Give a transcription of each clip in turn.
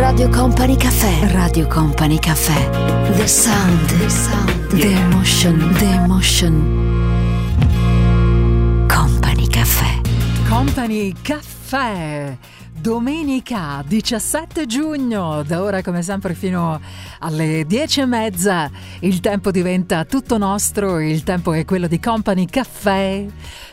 Radio Company Caffè. Radio Company Caffè. The sound. The sound. The emotion. The emotion. Company Caffè. Company Caffè. Domenica 17 giugno, da ora come sempre fino alle 10 e mezza, il tempo diventa tutto nostro, il tempo è quello di Company Caffè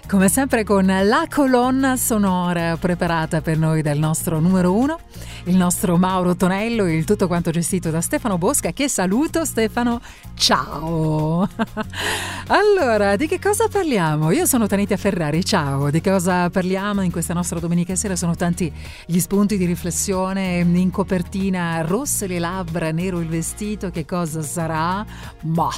come sempre con la colonna sonora preparata per noi dal nostro numero uno, il nostro Mauro Tonello, il tutto quanto gestito da Stefano Bosca, che saluto Stefano, ciao! allora, di che cosa parliamo? Io sono Tanita Ferrari, ciao! Di cosa parliamo in questa nostra domenica sera? Sono tanti gli spunti di riflessione, in copertina rosse le labbra, nero il vestito, che cosa sarà? Ma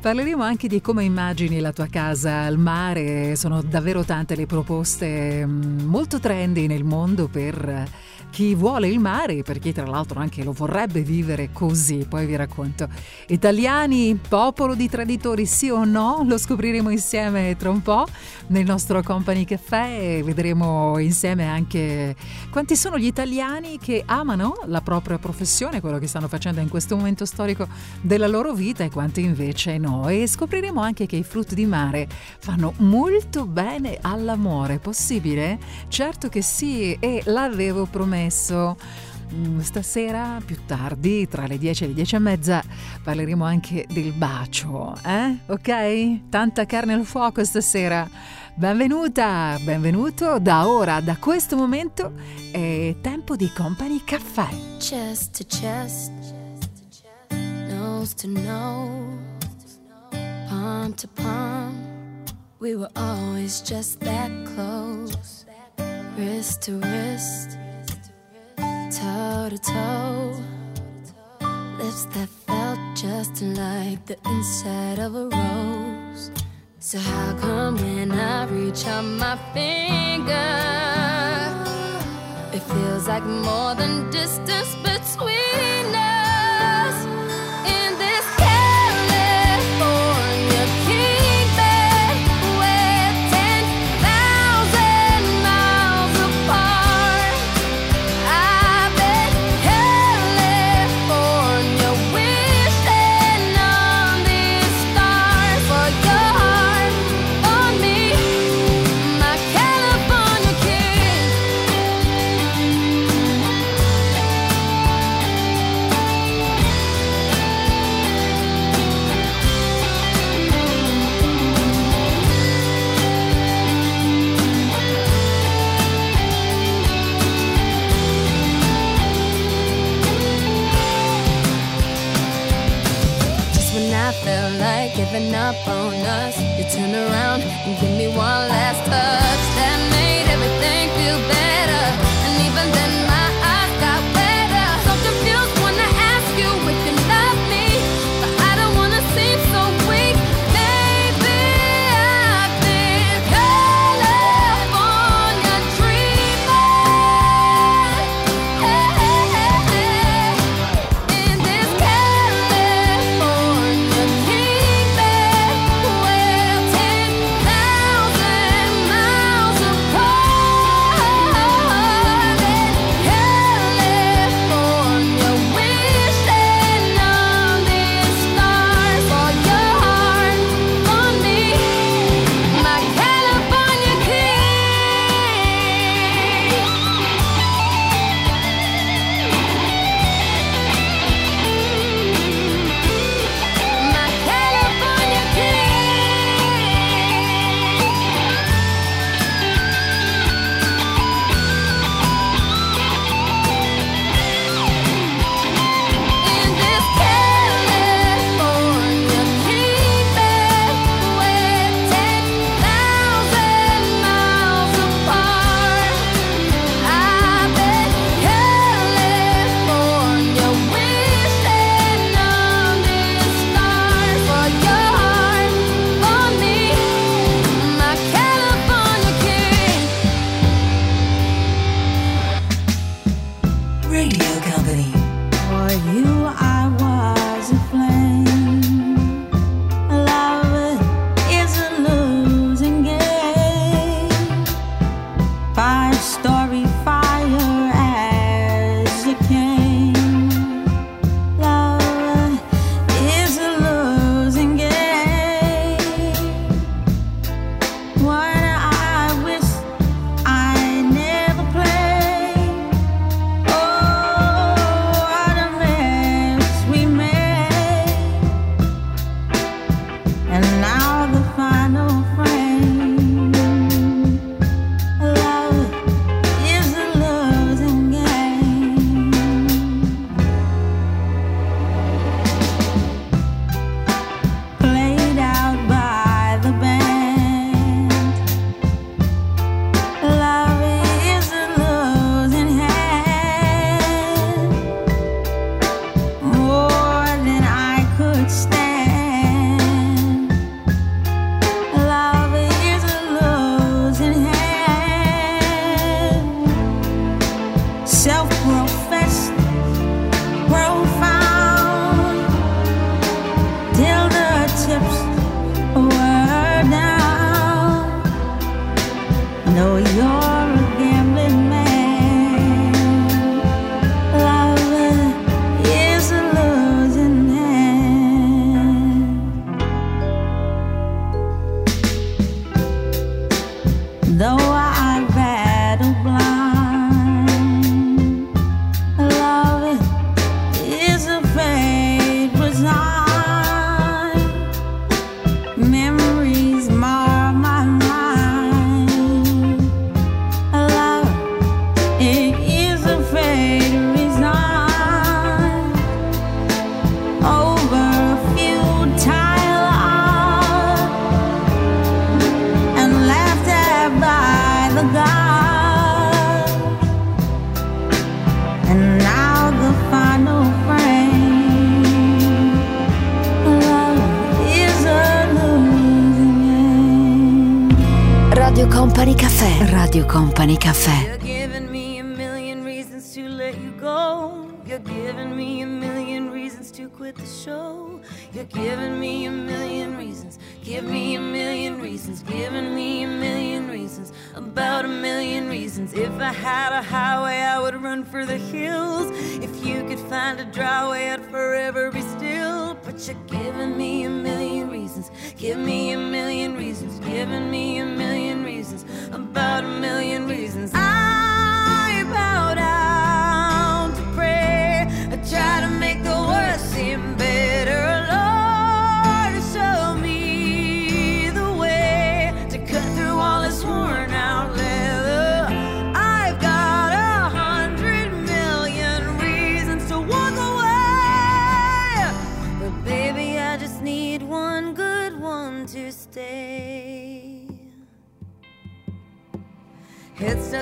parleremo anche di come immagini la tua casa al mare, sono davvero tante le proposte mm, molto trendy nel mondo per chi vuole il mare, per chi tra l'altro anche lo vorrebbe vivere così, poi vi racconto. Italiani, popolo di traditori, sì o no? Lo scopriremo insieme tra un po' nel nostro Company Caffè e vedremo insieme anche quanti sono gli italiani che amano la propria professione, quello che stanno facendo in questo momento storico della loro vita e quanti invece no. E scopriremo anche che i frutti di mare fanno molto bene all'amore. Possibile? Certo che sì, e l'avevo promesso promesso. Mm, stasera, più tardi, tra le 10 e le 10 e mezza, parleremo anche del bacio, eh? Ok? Tanta carne al fuoco stasera. Benvenuta, benvenuto. Da ora, da questo momento, è tempo di Company Caffè. Chest to chest, nose to nose, palm to palm. We were always just that close, wrist to wrist. Toe to toe. Lips that felt just like the inside of a rose. So, how come when I reach out my finger, it feels like more than distance between us? Giving up on us. You turn around and give me one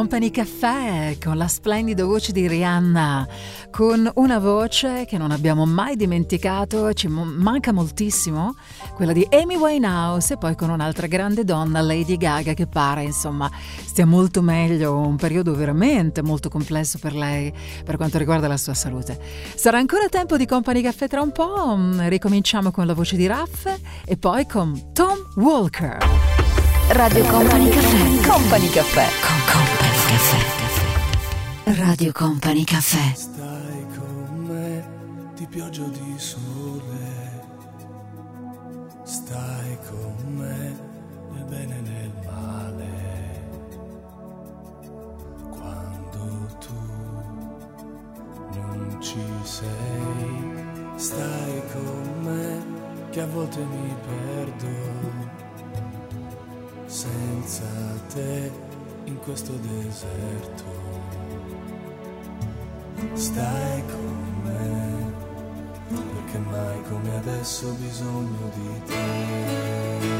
Company Caffè con la splendida voce di Rihanna, con una voce che non abbiamo mai dimenticato, ci manca moltissimo, quella di Amy Winehouse e poi con un'altra grande donna, Lady Gaga, che pare insomma stia molto meglio, un periodo veramente molto complesso per lei per quanto riguarda la sua salute. Sarà ancora tempo di Company Caffè tra un po', mm, ricominciamo con la voce di Raff e poi con Tom Walker. Radio Company Caffè. Company Caffè. Con Company Caffè. Radio Company Caffè. Stai con me di pioggia o di sole. Stai con me nel bene e nel male. Quando tu non ci sei, stai con me che a volte mi perdo. Senza te in questo deserto. Stai con me, perché mai come adesso ho bisogno di te.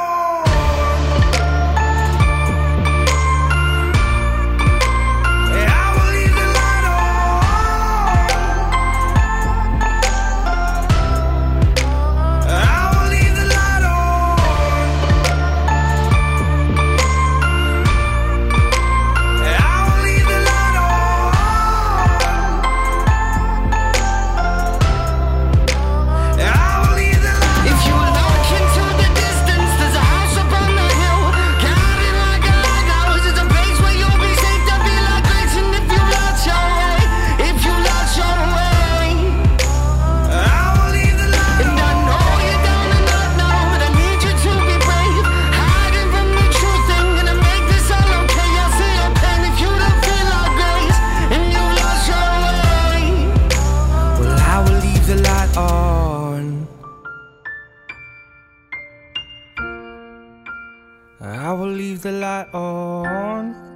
Light on.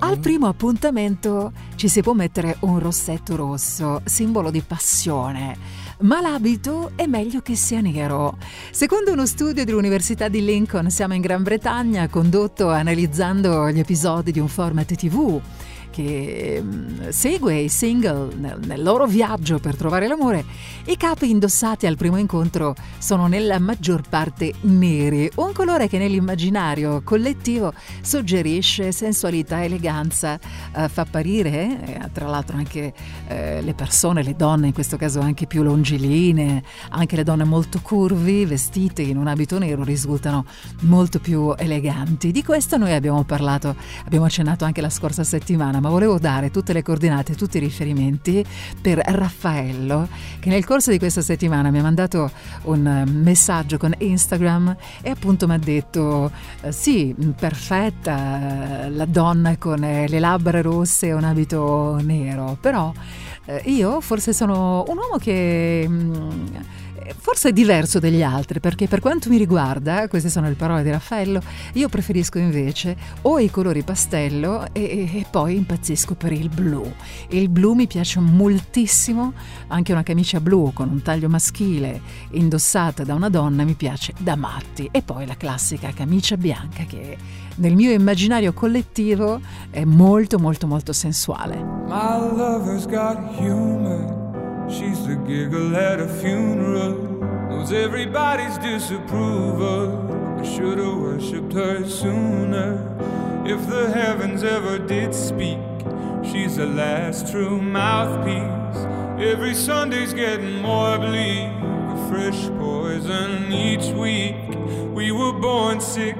Al primo appuntamento ci si può mettere un rossetto rosso, simbolo di passione, ma l'abito è meglio che sia nero. Secondo uno studio dell'Università di Lincoln, siamo in Gran Bretagna, condotto analizzando gli episodi di un format TV che mm, segue i single nel, nel loro viaggio per trovare l'amore, i capi indossati al primo incontro sono nella maggior parte neri, un colore che nell'immaginario collettivo suggerisce sensualità, eleganza, eh, fa apparire eh, tra l'altro anche eh, le persone, le donne, in questo caso anche più longilinee, anche le donne molto curvi, vestite in un abito nero, risultano molto più eleganti. Di questo noi abbiamo parlato, abbiamo accennato anche la scorsa settimana, ma volevo dare tutte le coordinate, tutti i riferimenti per Raffaello, che nel corso di questa settimana mi ha mandato un eh, messaggio con Instagram e appunto mi ha detto eh, sì, perfetta, eh, la donna con le labbra rosse e un abito nero, però io forse sono un uomo che... mm, Forse è diverso degli altri perché per quanto mi riguarda, queste sono le parole di Raffaello, io preferisco invece o i colori pastello e, e poi impazzisco per il blu. Il blu mi piace moltissimo, anche una camicia blu con un taglio maschile indossata da una donna mi piace da matti e poi la classica camicia bianca che nel mio immaginario collettivo è molto molto molto sensuale. My lover's got humor. She's the giggle at a funeral. Knows everybody's disapproval. I should have worshipped her sooner. If the heavens ever did speak, she's the last true mouthpiece. Every Sunday's getting more bleak. A fresh poison each week. We were born sick,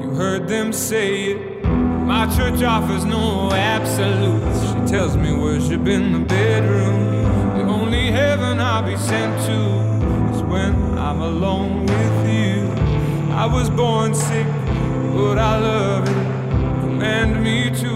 you heard them say it. My church offers no absolutes. She tells me worship in the bedroom. I'll be sent to is when I'm alone with you. I was born sick, but I love it. Command me to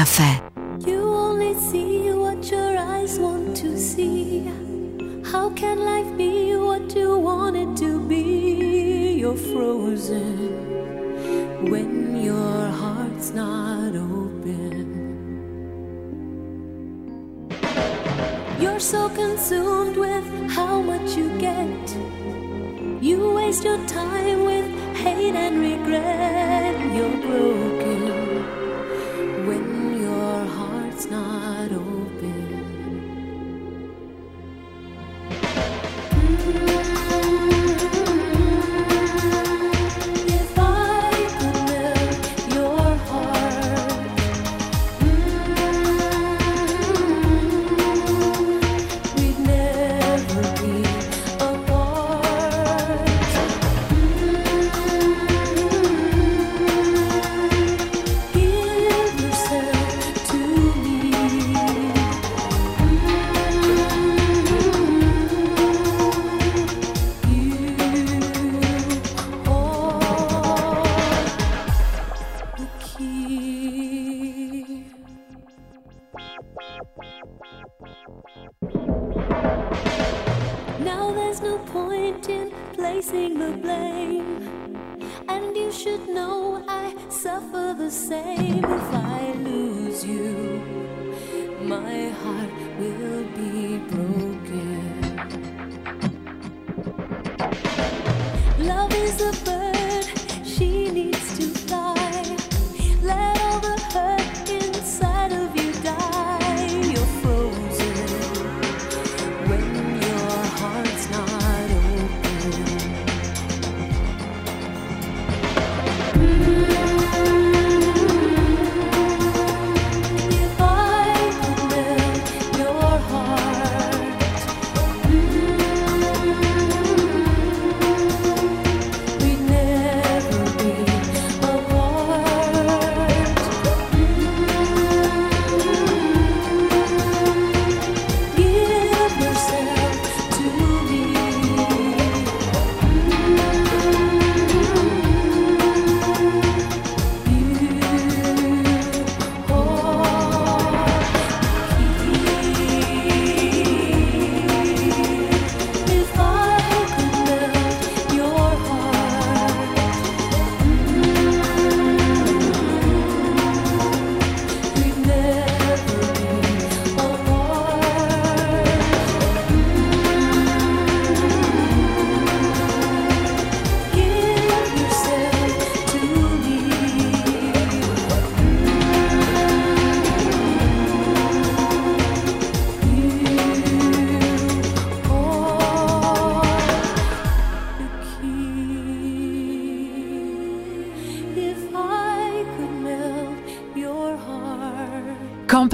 Company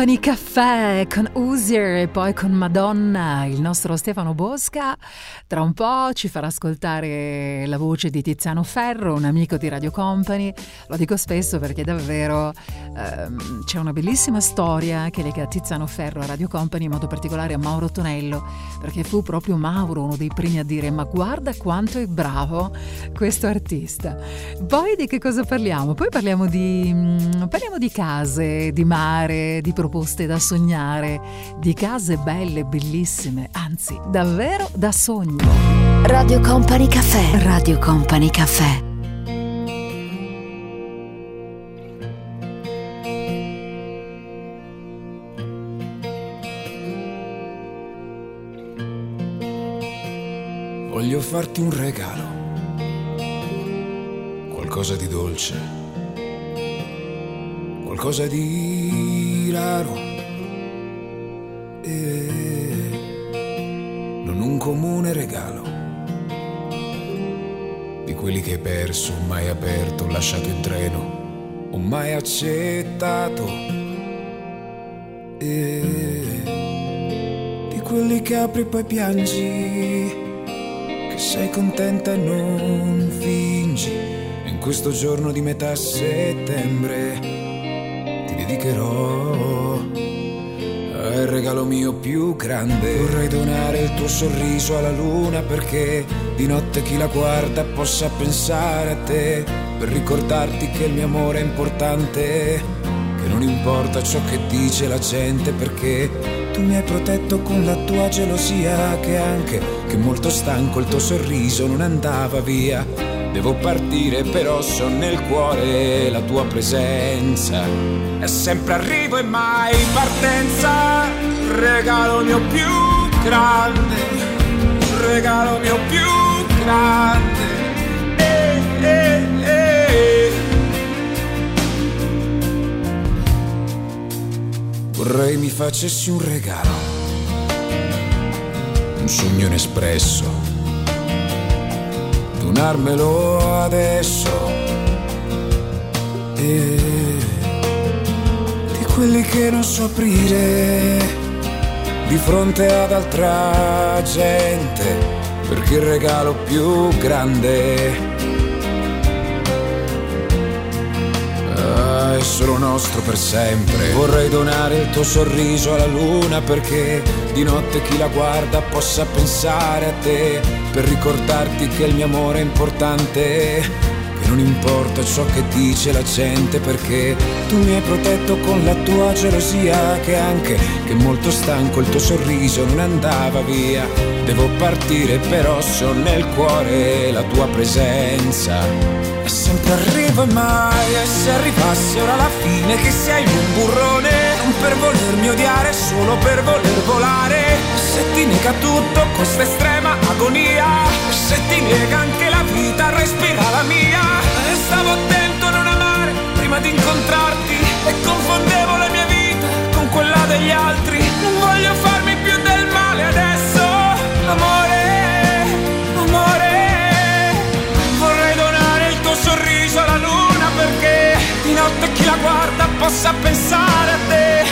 Company Caffè con Usier e poi con Madonna, il nostro Stefano Bosca. Tra un po' ci farà ascoltare la voce di Tiziano Ferro, un amico di Radio Company. Lo dico spesso perché davvero c'è una bellissima storia che lega Tiziano Ferro a Radio Company, in modo particolare a Mauro Tonello, perché fu proprio Mauro uno dei primi a dire ma guarda quanto è bravo questo artista. Poi di che cosa parliamo? Poi parliamo di, mm, parliamo di case, di mare, di proposte da sognare, di case belle, bellissime, anzi davvero da sogno. Radio Company Caffè. Radio Company Caffè. Farti un regalo, qualcosa di dolce, qualcosa di raro. E non un comune regalo. Di quelli che hai perso, mai aperto, lasciato in treno o mai accettato. E di quelli che apri e poi piangi sei contenta e non fingi. In questo giorno di metà settembre ti dedicherò al regalo mio più grande. Vorrei donare il tuo sorriso alla luna perché di notte chi la guarda possa pensare a te. Per ricordarti che il mio amore è importante, che non importa ciò che dice la gente perché tu mi hai protetto con la tua gelosia che anche che molto stanco il tuo sorriso non andava via. Devo partire però so nel cuore la tua presenza. È sempre arrivo e mai partenza. Regalo mio più grande. Regalo mio più grande. Vorrei mi facessi un regalo, un sogno inespresso, donarmelo adesso. E di quelli che non so aprire di fronte ad altra gente, perché il regalo più grande Solo nostro per sempre. Vorrei donare il tuo sorriso alla luna perché di notte chi la guarda possa pensare a te, per ricordarti che il mio amore è importante. Che non importa ciò che dice la gente perché tu mi hai protetto con la tua gelosia che anche che molto stanco il tuo sorriso non andava via. Devo partire però so nel cuore la tua presenza. E sempre arrivo e mai e se arrivasse ora la fine che sei un burrone Non per volermi odiare, solo per voler volare. Se ti nega tutto questa estrema agonia. Se ti nega anche la vita, respira la mia. E stavo attento a non amare prima di incontrarti. E confondevo la mia vita con quella degli altri. Non voglio farmi notte chi la guarda possa pensare a te.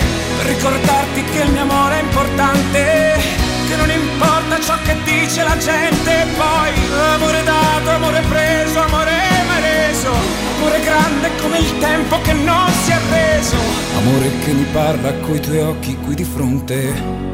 Ricordarti che il mio amore è importante, che non importa ciò che dice la gente. Poi amore dato, amore preso, amore mai reso. Amore grande come il tempo che non si è reso. Amore che mi parla coi tuoi occhi qui di fronte.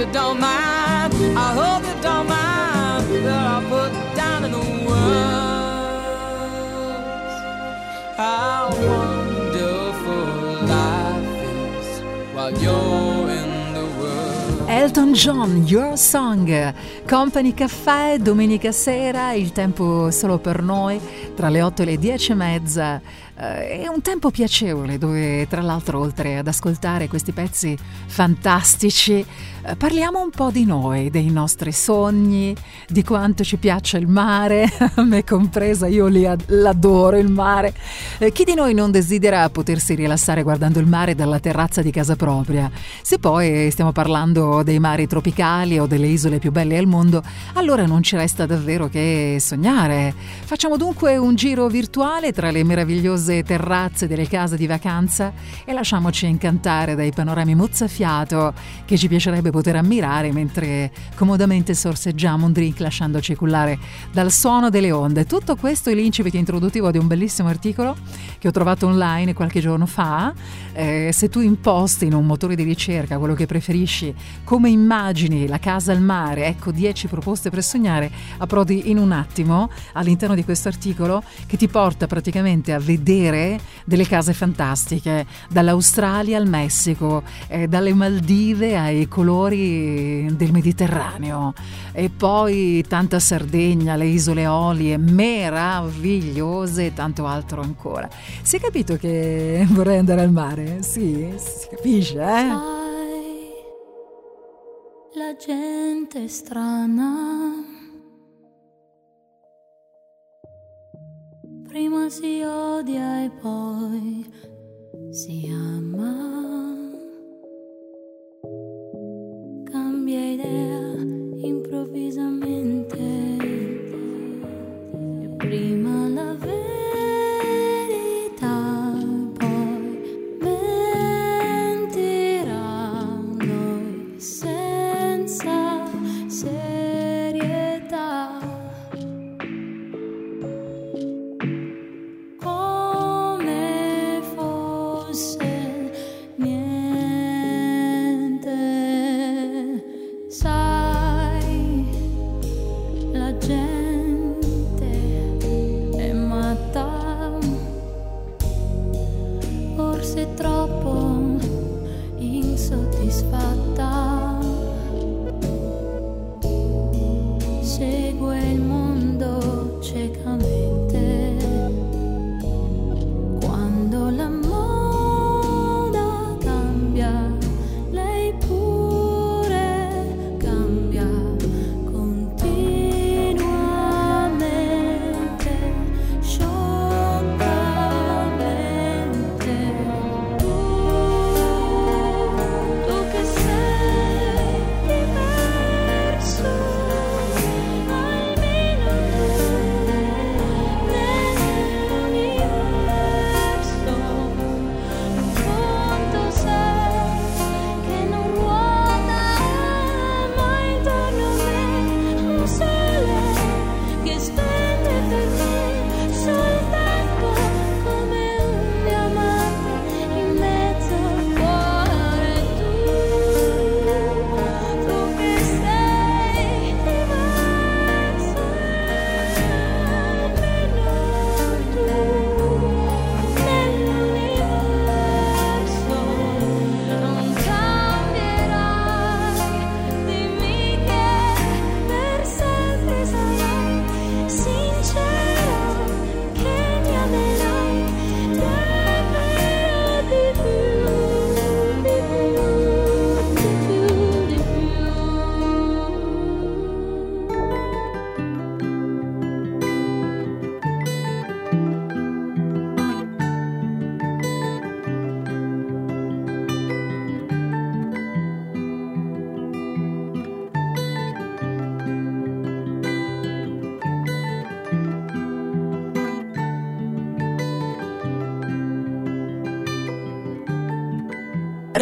you don't mind. I hope you don't mind that I put down in words how wonderful life is while you're. Elton John, Your Song, Company Caffè, domenica sera, il tempo solo per noi, tra le 8 e le 10 e mezza. Eh, è un tempo piacevole dove, tra l'altro, oltre ad ascoltare questi pezzi fantastici, eh, parliamo un po' di noi, dei nostri sogni, di quanto ci piace il mare, me compresa, io li ad- l'adoro il mare. Eh, chi di noi non desidera potersi rilassare guardando il mare dalla terrazza di casa propria? Se poi stiamo parlando dei mari tropicali o delle isole più belle al mondo, allora non ci resta davvero che sognare. Facciamo dunque un giro virtuale tra le meravigliose terrazze delle case di vacanza e lasciamoci incantare dai panorami mozzafiato che ci piacerebbe poter ammirare mentre comodamente sorseggiamo un drink lasciandoci cullare dal suono delle onde. Tutto questo è l'incipit introduttivo di un bellissimo articolo che ho trovato online qualche giorno fa. Eh, se tu imposti in un motore di ricerca quello che preferisci, come immagini la casa al mare, ecco 10 proposte per sognare, approdi in un attimo all'interno di questo articolo che ti porta praticamente a vedere delle case fantastiche, dall'Australia al Messico, eh, dalle Maldive ai colori del Mediterraneo e poi tanta Sardegna, le isole Olie, meravigliose e tanto altro ancora. Si è capito che vorrei andare al mare? Sì, si capisce, eh? Gente strana. Prima si odia e poi si ama. Cambia idea improvvisamente.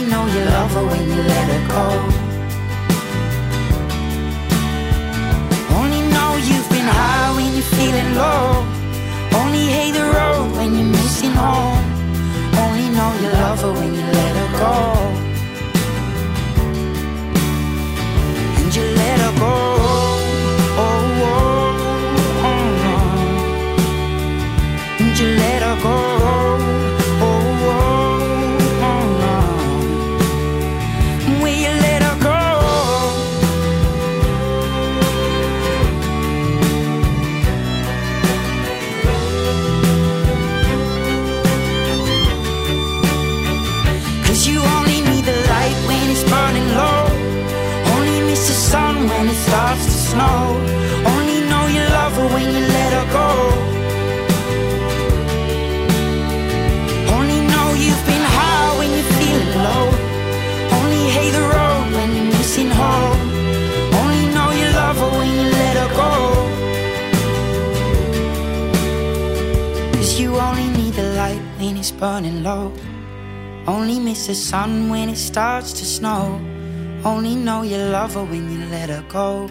Only know you love her when you let her go. Only know you've been high when you're feeling low. Only hate the road when you're missing home. Only know you love her when you let her go. And you let her go. Oh, oh, oh, oh. And you let her go. Burning low. Only miss the sun when it starts to snow. Only know you love her when you let her go.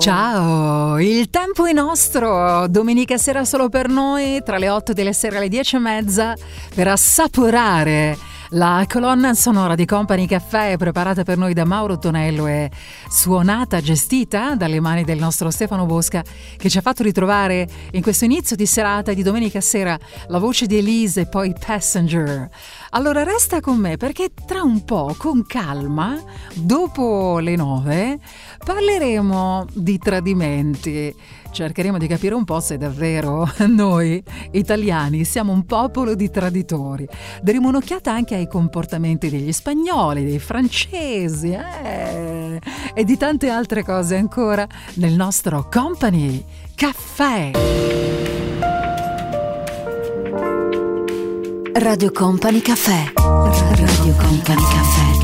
Ciao, il tempo è nostro, domenica sera solo per noi, tra le 8 delle sere alle 10 e mezza, per assaporare la colonna sonora di Company Caffè preparata per noi da Mauro Tonello e suonata, gestita dalle mani del nostro Stefano Bosca che ci ha fatto ritrovare in questo inizio di serata di domenica sera la voce di Elise e poi Passenger. Allora resta con me perché tra un po', con calma, dopo le nove, parleremo di tradimenti. Cercheremo di capire un po' se davvero noi italiani siamo un popolo di traditori. Daremo un'occhiata anche ai comportamenti degli spagnoli, dei francesi eh, e di tante altre cose ancora nel nostro Company Caffè. Radio Company Caffè. Radio Company Caffè.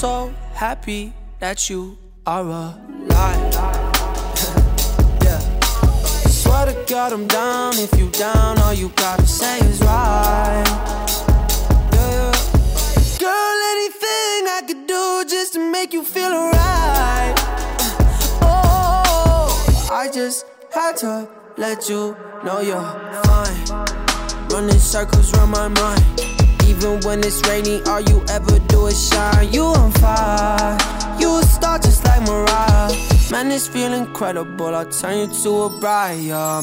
So happy that you are alive. yeah. Swear to God, I'm down. If you down, all you gotta say is right. Yeah, yeah. Girl, anything I could do just to make you feel alright. Uh, oh, I just had to let you know you're fine. Running circles around my mind. Even when it's rainy, all you ever do is shine. You on fire, you a star just like Mariah. Man, this feel incredible. I'll turn you to a bride. You're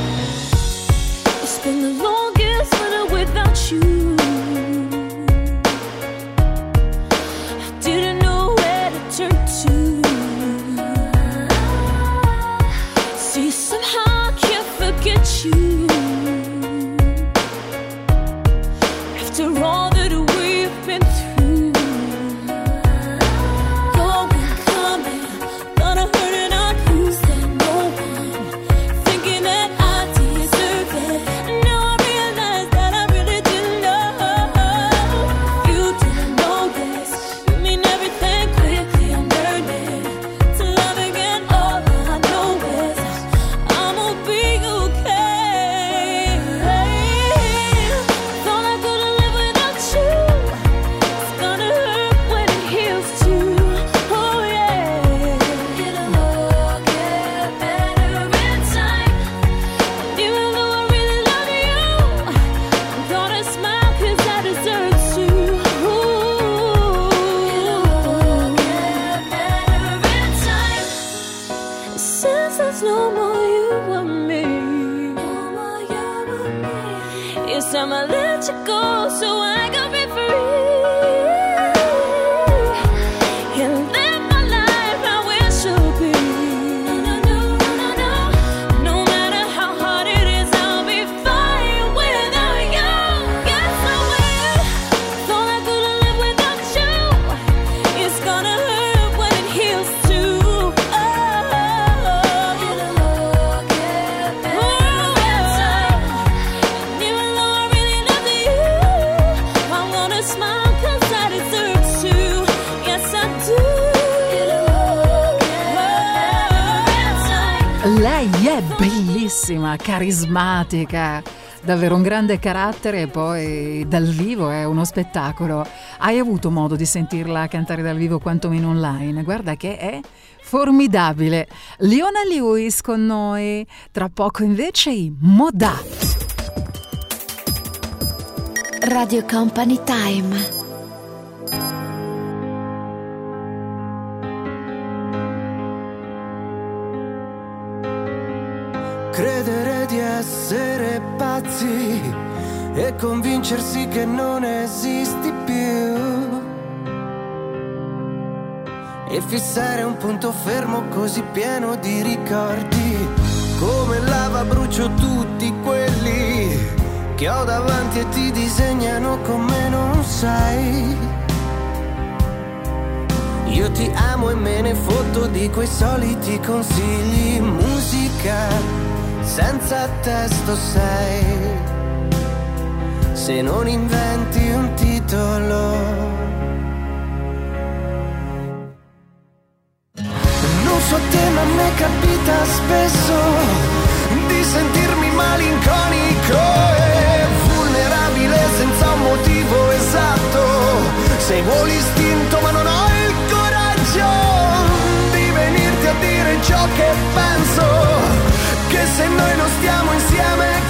Carismatica, davvero un grande carattere e poi dal vivo è uno spettacolo. Hai avuto modo di sentirla cantare dal vivo quantomeno online? Guarda che è formidabile. Leona Lewis con noi, tra poco invece i Modà. Radio Company Time. E convincersi che non esisti più. E fissare un punto fermo così pieno di ricordi. Come lava brucio tutti quelli che ho davanti e ti disegnano come non sai. Io ti amo e me ne fotto di quei soliti consigli. Musica senza testo sei. Se non inventi un titolo. Non so te ma a me capita spesso di sentirmi malinconico e vulnerabile senza un motivo esatto. Seguo l'istinto ma non ho il coraggio di venirti a dire ciò che penso. Che se noi non stiamo insieme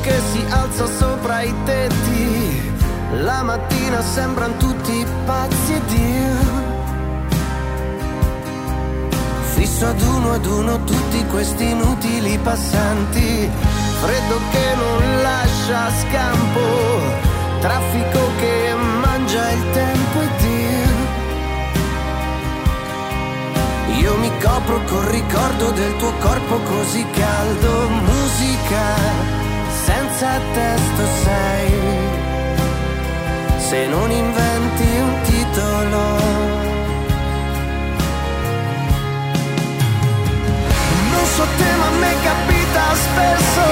che si alza sopra i tetti. La mattina sembrano tutti pazzi e Dio. Fisso ad uno ad uno tutti questi inutili passanti. Freddo che non lascia scampo. Traffico che mangia il tempo e Dio. Io mi copro col ricordo del tuo corpo così caldo. Musica senza testo sei. Se non inventi un titolo. Non so te ma a me capita spesso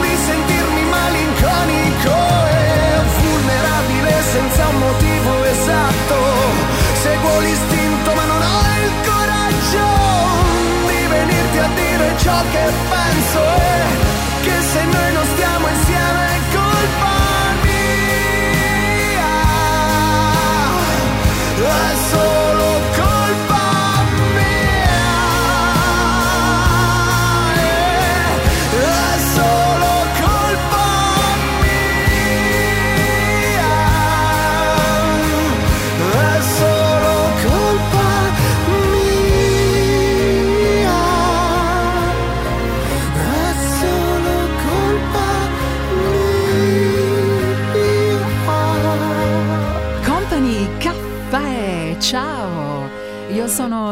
di sentirmi malinconico e vulnerabile senza un motivo esatto. Seguo l'istinto ma non ho il coraggio di venirti a dire ciò che penso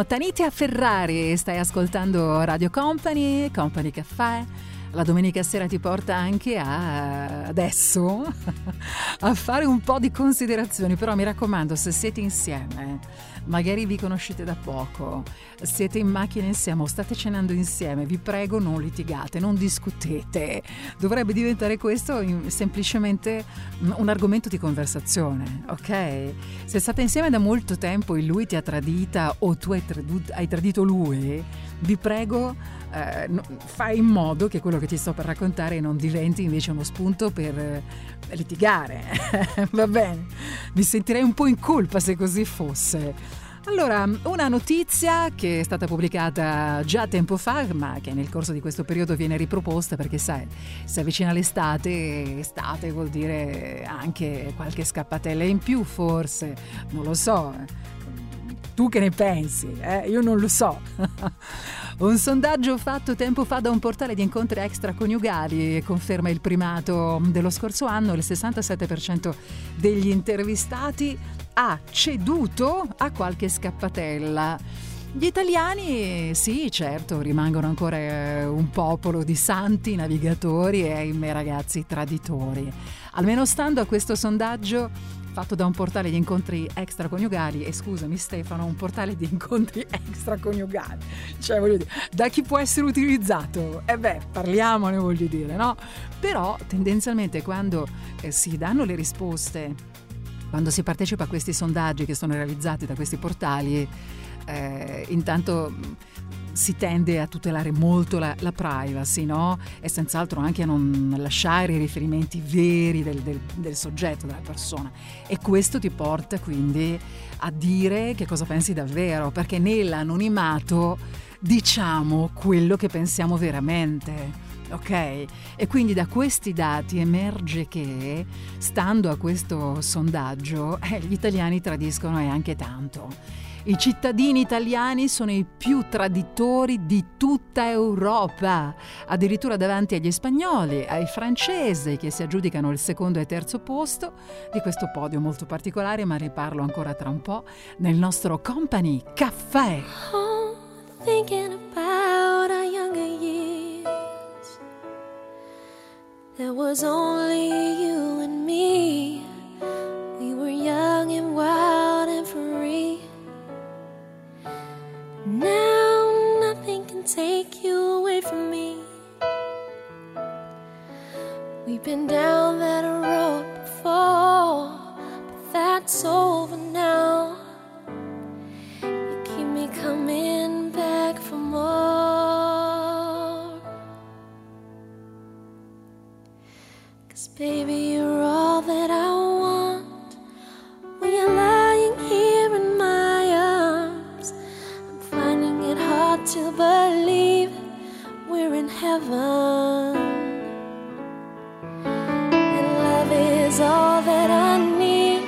Tanitia Ferrari stai ascoltando Radio Company, Company Caffè. La domenica sera ti porta anche a adesso a fare un po' di considerazioni, però mi raccomando, se siete insieme, magari vi conoscete da poco, siete in macchina insieme o state cenando insieme, vi prego non litigate, non discutete. Dovrebbe diventare questo semplicemente un argomento di conversazione, ok? Se state insieme da molto tempo e lui ti ha tradita o tu hai, tradu- hai tradito lui, vi prego eh, fai in modo che quello che ti sto per raccontare non diventi invece uno spunto per eh, litigare. Va bene? Mi sentirei un po' in colpa se così fosse. Allora, una notizia che è stata pubblicata già tempo fa, ma che nel corso di questo periodo viene riproposta perché sai, si avvicina l'estate, estate vuol dire anche qualche scappatella in più forse, non lo so. Tu che ne pensi? Eh? Io non lo so. Un sondaggio fatto tempo fa da un portale di incontri extraconiugali conferma il primato dello scorso anno. Il 67% degli intervistati ha ceduto a qualche scappatella. Gli italiani, sì, certo, rimangono ancora eh, un popolo di santi navigatori e ragazzi traditori. Almeno stando a questo sondaggio fatto da un portale di incontri extraconiugali e scusami Stefano, un portale di incontri extraconiugali. Cioè, voglio dire, da chi può essere utilizzato? E beh, parliamone, voglio dire, no? Però tendenzialmente quando eh, si danno le risposte, quando si partecipa a questi sondaggi che sono realizzati da questi portali, eh, intanto si tende a tutelare molto la, la privacy, no? E senz'altro anche a non lasciare i riferimenti veri del, del- del soggetto, della persona. E questo ti porta quindi a dire che cosa pensi davvero, perché nell'anonimato diciamo quello che pensiamo veramente. Ok? E quindi da questi dati emerge che, stando a questo sondaggio, eh, gli italiani tradiscono e anche tanto. I cittadini italiani sono i più traditori di tutta Europa, addirittura davanti agli spagnoli, ai francesi che si aggiudicano il secondo e terzo posto di questo podio molto particolare, ma riparlo ancora tra un po' nel nostro Company Caffè. Oh, thinking about our younger years. There was only you and me. We were young and wild Now nothing can take you away from me. We've been down that road before, but that's over now. You keep me coming back for more. Cause baby, you're all that I believe we're in heaven. And love is all that I need.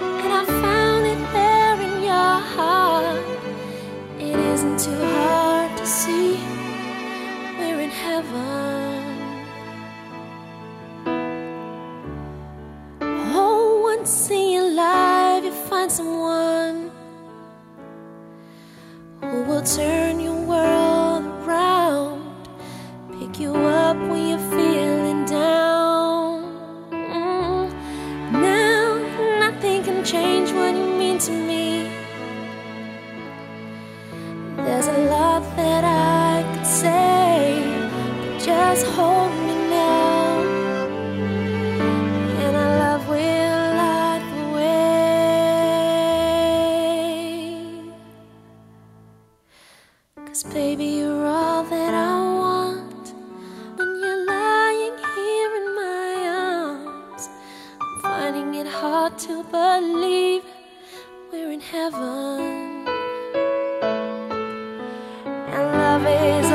And I found it there in your heart. It isn't too hard to see. We're in heaven. Oh, once in your life you find someone who will turn your world around, pick you up when you're feeling down. Mm. Now, nothing can change what you mean to me. There's a lot that I could say, but just hold me believe we're in heaven. And love is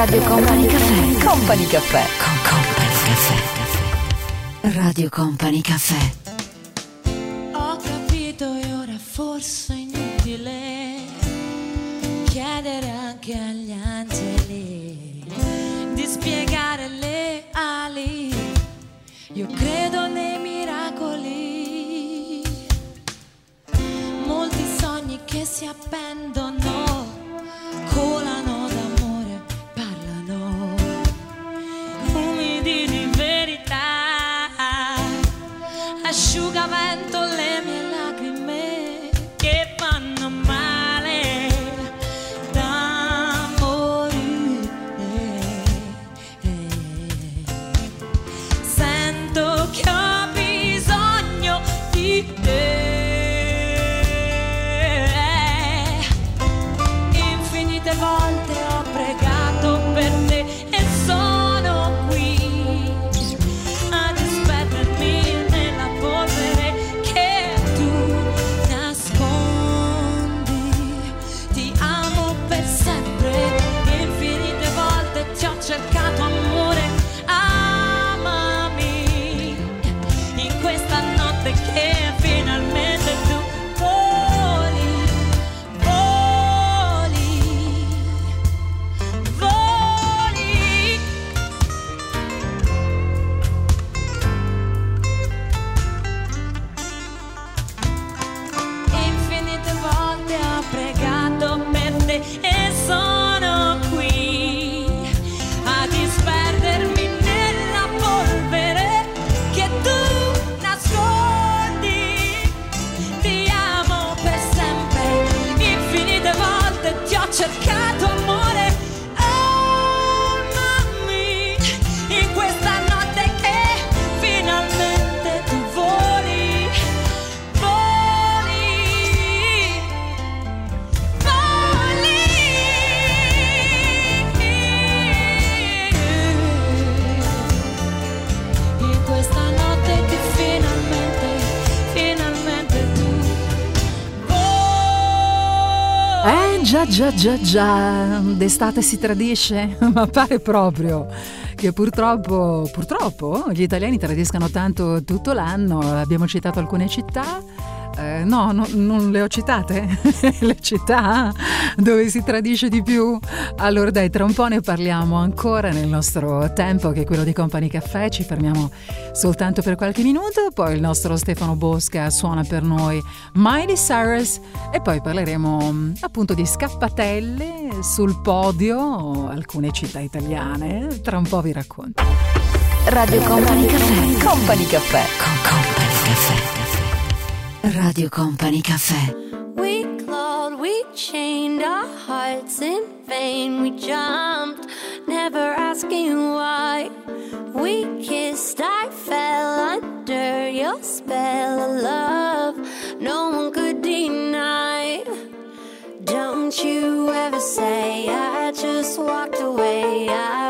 Radio Company Caffè. Company Caffè. Con Company Caffè. Radio Company Caffè. Già già già d'estate si tradisce, ma pare proprio che purtroppo, purtroppo gli italiani tradiscano tanto tutto l'anno, abbiamo citato alcune città, eh, no, no, non le ho citate, le città dove si tradisce di più. Allora dai, tra un po' ne parliamo ancora nel nostro tempo che è quello di Company Caffè, ci fermiamo soltanto per qualche minuto, poi il nostro Stefano Bosca suona per noi Miley Cyrus e poi parleremo mm, appunto di scappatelle sul podio, alcune città italiane, tra un po' vi racconto. Radio Company Caffè. Company Caffè. Con Company Caffè. Radio Company Caffè. We clawed, we chained our hearts in your spell of love. No one could deny. Don't you ever say I just walked away. I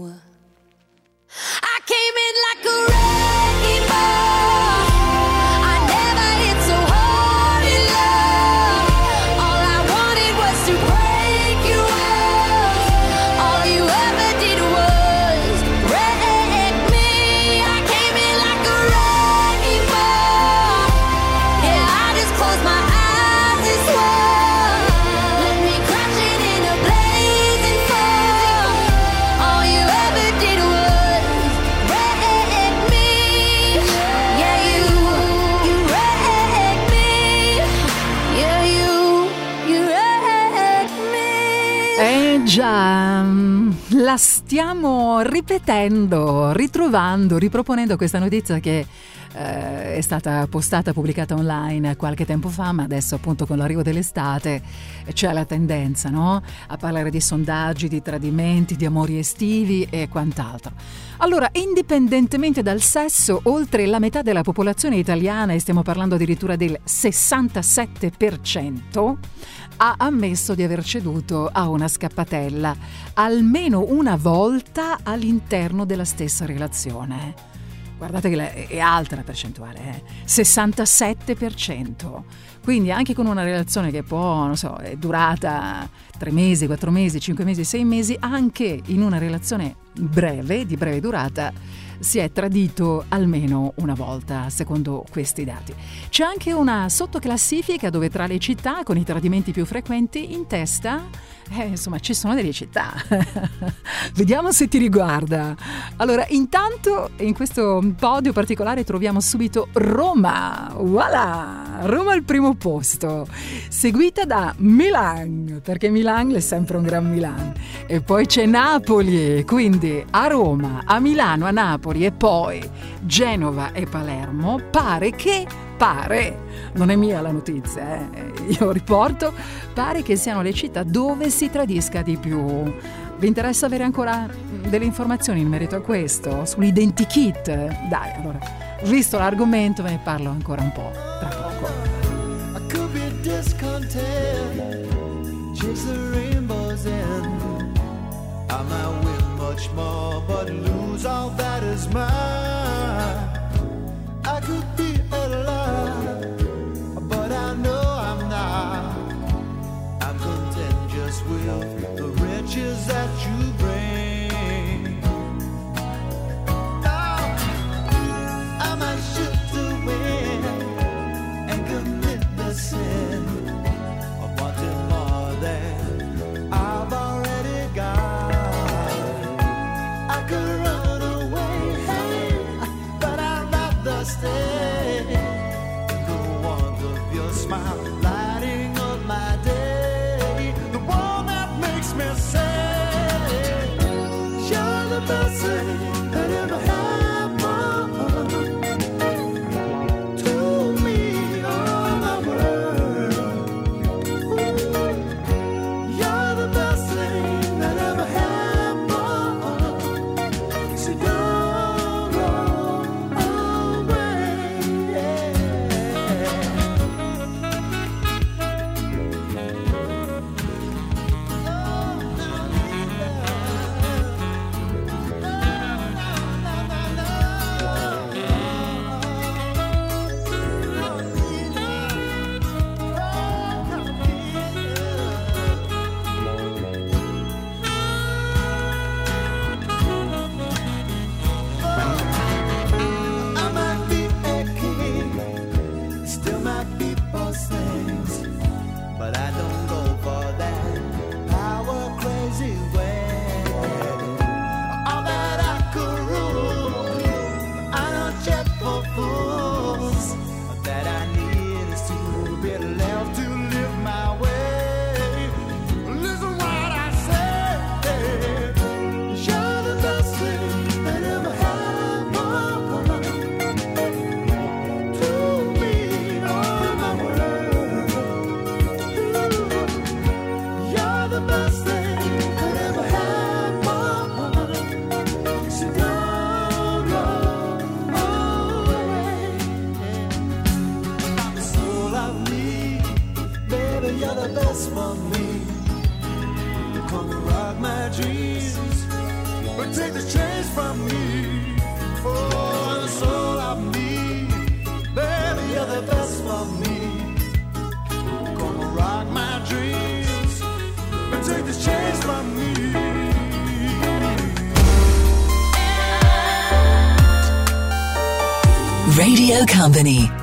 Stiamo ripetendo, ritrovando, riproponendo questa notizia che eh, è stata postata, pubblicata online qualche tempo fa, ma adesso appunto con l'arrivo dell'estate c'è la tendenza no? a parlare di sondaggi, di tradimenti, di amori estivi e quant'altro. Allora, indipendentemente dal sesso, oltre la metà della popolazione italiana, e stiamo parlando addirittura del 67%, ha ammesso di aver ceduto a una scappatella almeno una volta all'interno della stessa relazione. Guardate che è alta la percentuale, eh? 67%. Quindi anche con una relazione che può, non so, è durata 3 mesi, 4 mesi, 5 mesi, 6 mesi, anche in una relazione breve, di breve durata, si è tradito almeno una volta, secondo questi dati. C'è anche una sottoclassifica dove tra le città con i tradimenti più frequenti in testa, eh, insomma, ci sono delle città. Vediamo se ti riguarda. Allora, intanto in questo podio particolare troviamo subito Roma. Voilà! Roma al primo posto, seguita da Milan, perché Milan è sempre un gran Milan. E poi c'è Napoli, quindi a Roma, a Milano, a Napoli e poi Genova e Palermo, pare che, pare, non è mia la notizia, eh, io riporto, pare che siano le città dove si tradisca di più. Vi interessa avere ancora delle informazioni in merito a questo? Sull'identikit? Dai, allora, visto l'argomento ve ne parlo ancora un po' tra poco. I might win much more, but lose all that is mine. The riches that you Studio Company.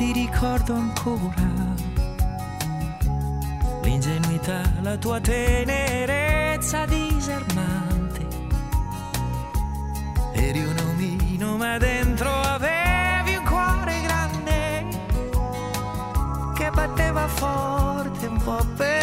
ti ricordo ancora l'ingenuità, la tua tenerezza disarmante. Eri un omino ma dentro avevi un cuore grande che batteva forte un po' per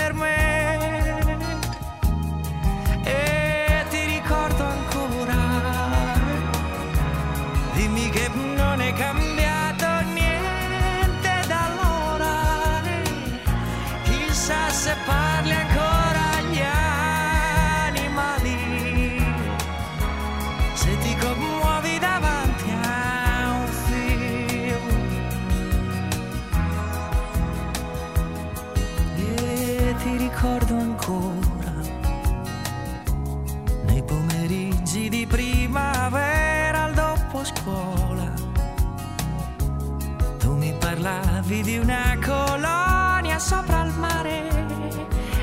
vidi una colonia sopra il mare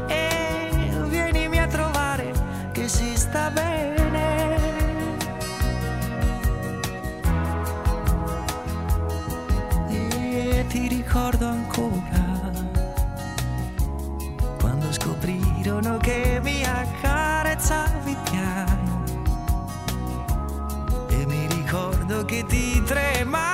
e vienimi a trovare che si sta bene. E ti ricordo ancora quando scoprirono che mi accarezzavi piano e mi ricordo che ti tremavo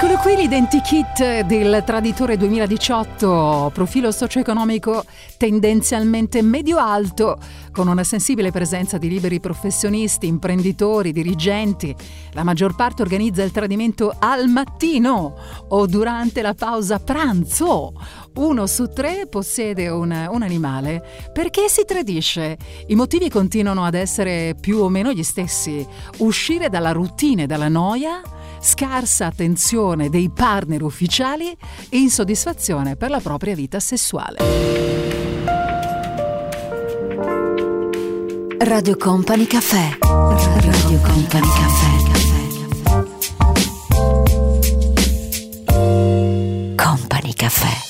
Eccolo qui l'identikit del traditore 2018, profilo socio-economico tendenzialmente medio-alto, con una sensibile presenza di liberi professionisti, imprenditori, dirigenti. La maggior parte organizza il tradimento al mattino o durante la pausa pranzo. Uno su tre possiede un, un animale. Perché si tradisce? I motivi continuano ad essere più o meno gli stessi. Uscire dalla routine, dalla noia scarsa attenzione dei partner ufficiali e insoddisfazione per la propria vita sessuale. Radio Company Caffè. Radio Company Caffè. Company Caffè.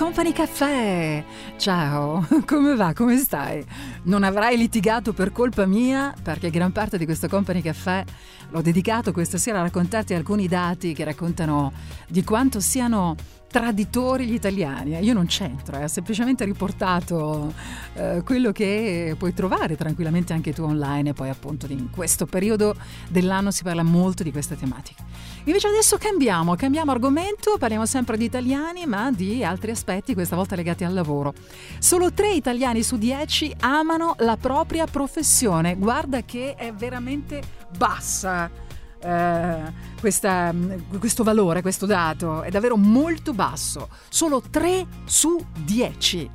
Company Caffè. Ciao, come va? Come stai? Non avrai litigato per colpa mia, perché gran parte di questo Company Caffè l'ho dedicato questa sera a raccontarti alcuni dati che raccontano di quanto siano traditori gli italiani. Io non c'entro, eh, ho semplicemente riportato eh, quello che puoi trovare tranquillamente anche tu online e poi appunto in questo periodo dell'anno si parla molto di questa tematica. Invece adesso cambiamo, cambiamo argomento, parliamo sempre di italiani ma di altri aspetti, questa volta legati al lavoro. Solo 3 italiani su 10 amano la propria professione, guarda che è veramente bassa. Eh, questa- questo valore, questo dato è davvero molto basso, solo 3 su 10.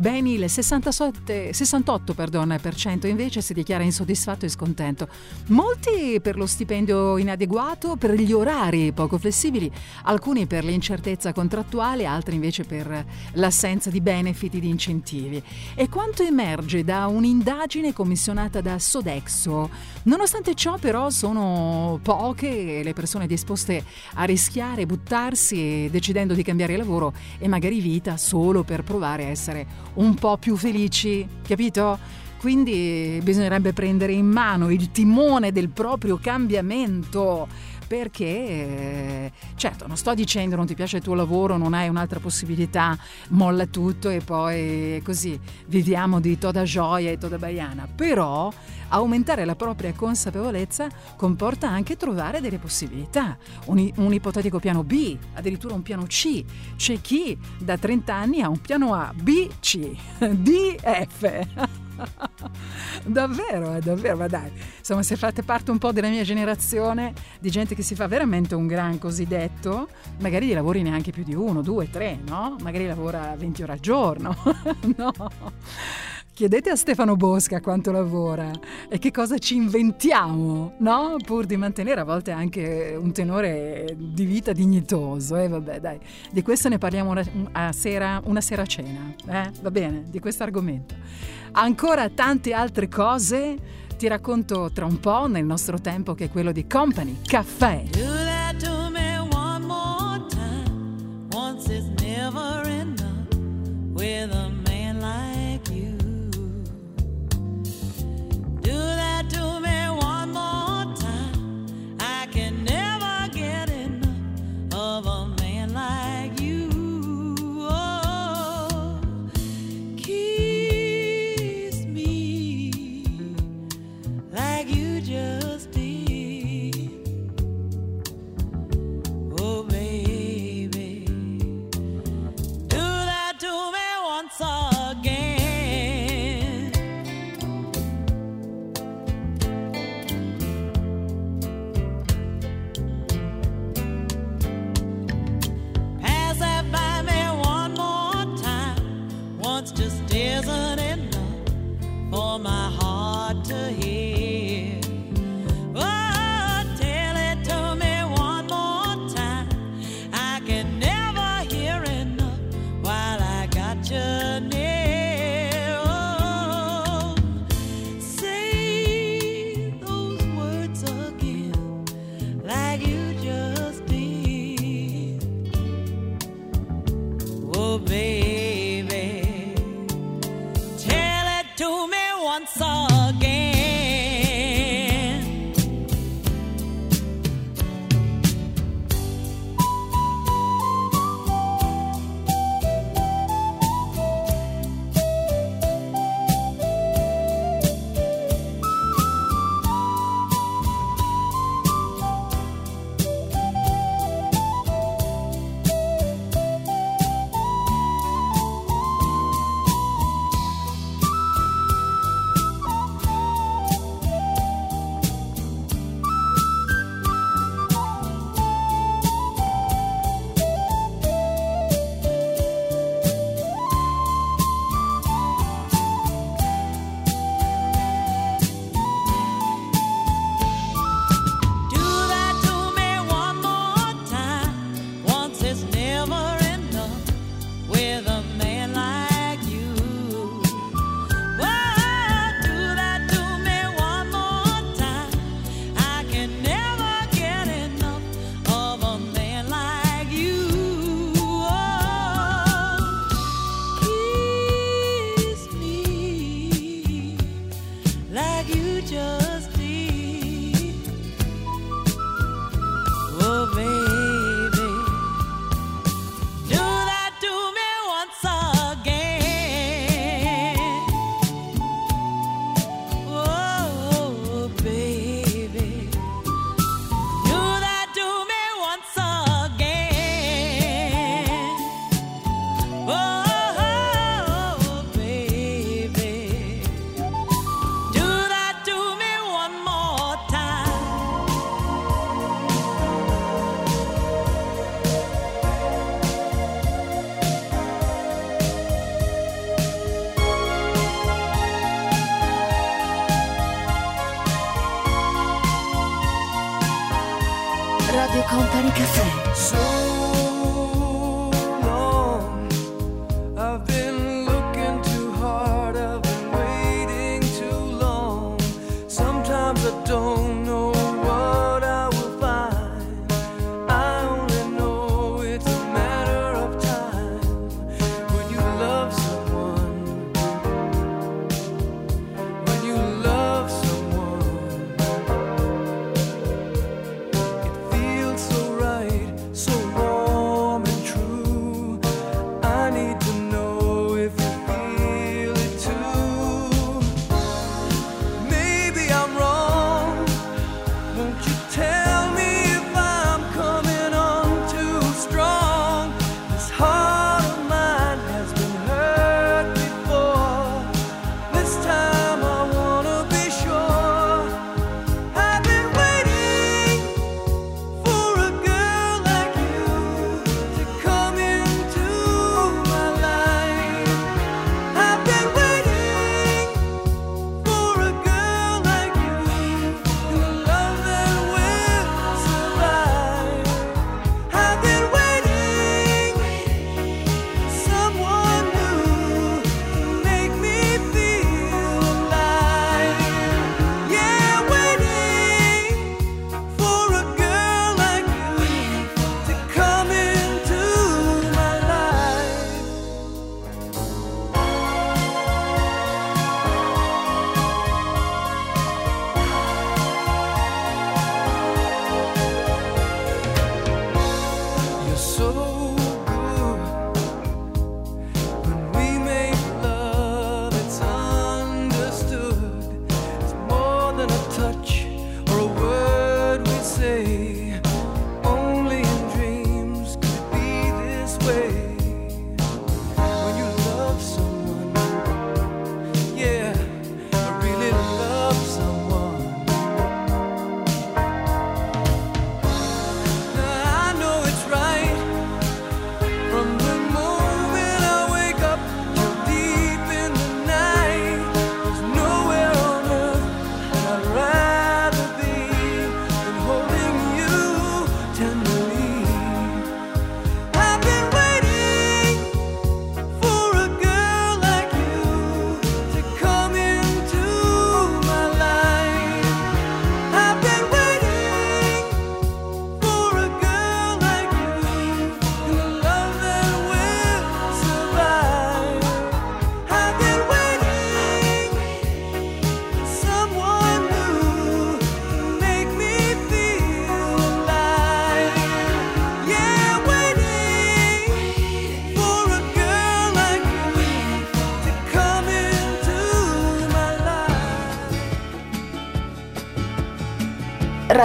Ben il 67 68 perdona, per cento invece si dichiara insoddisfatto e scontento. Molti per lo stipendio inadeguato, per gli orari poco flessibili, alcuni per l'incertezza contrattuale, altri invece per l'assenza di benefit di incentivi. E quanto emerge da un'indagine commissionata da Sodexo, nonostante ciò però sono poche le persone disposte a rischiare, buttarsi decidendo di cambiare lavoro e magari vita solo per provare a essere un po' più felici, capito? Quindi bisognerebbe prendere in mano il timone del proprio cambiamento perché eh, certo non sto dicendo non ti piace il tuo lavoro, non hai un'altra possibilità, molla tutto e poi così viviamo di toda gioia e toda baiana, però aumentare la propria consapevolezza comporta anche trovare delle possibilità, un, un ipotetico piano B, addirittura un piano C, c'è chi da 30 anni ha un piano A, B, C, D, F. davvero, eh, davvero, ma dai, insomma, se fate parte un po' della mia generazione di gente che si fa veramente un gran cosiddetto, magari di lavori neanche più di uno, due, tre, no? Magari lavora 20 ore al giorno, no? Chiedete a Stefano Bosca quanto lavora e che cosa ci inventiamo, no? Pur di mantenere a volte anche un tenore di vita dignitoso. E vabbè, dai, di questo ne parliamo una, a sera, una sera cena, eh? Va bene, di questo argomento. Ancora tante altre cose ti racconto tra un po' nel nostro tempo che è quello di Company Caffè. Do that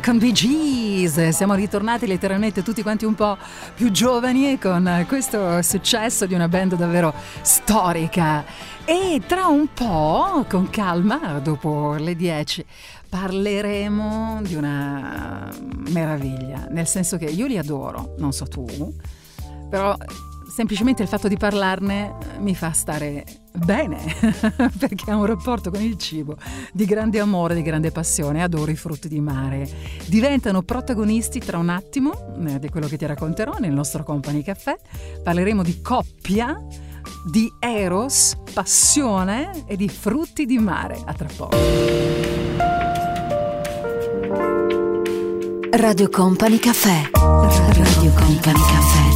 con Gees. Siamo ritornati letteralmente tutti quanti un po' più giovani con questo successo di una band davvero storica. E tra un po', con calma, dopo le 10, parleremo di una meraviglia. Nel senso che io li adoro, non so tu, però semplicemente il fatto di parlarne mi fa stare bene, perché ho un rapporto con il cibo di grande amore, di grande passione, adoro i frutti di mare. Diventano protagonisti tra un attimo eh, di quello che ti racconterò nel nostro Company Caffè. Parleremo di coppia, di eros, passione e di frutti di mare. A tra poco. Radio Company Caffè. Radio Company Caffè.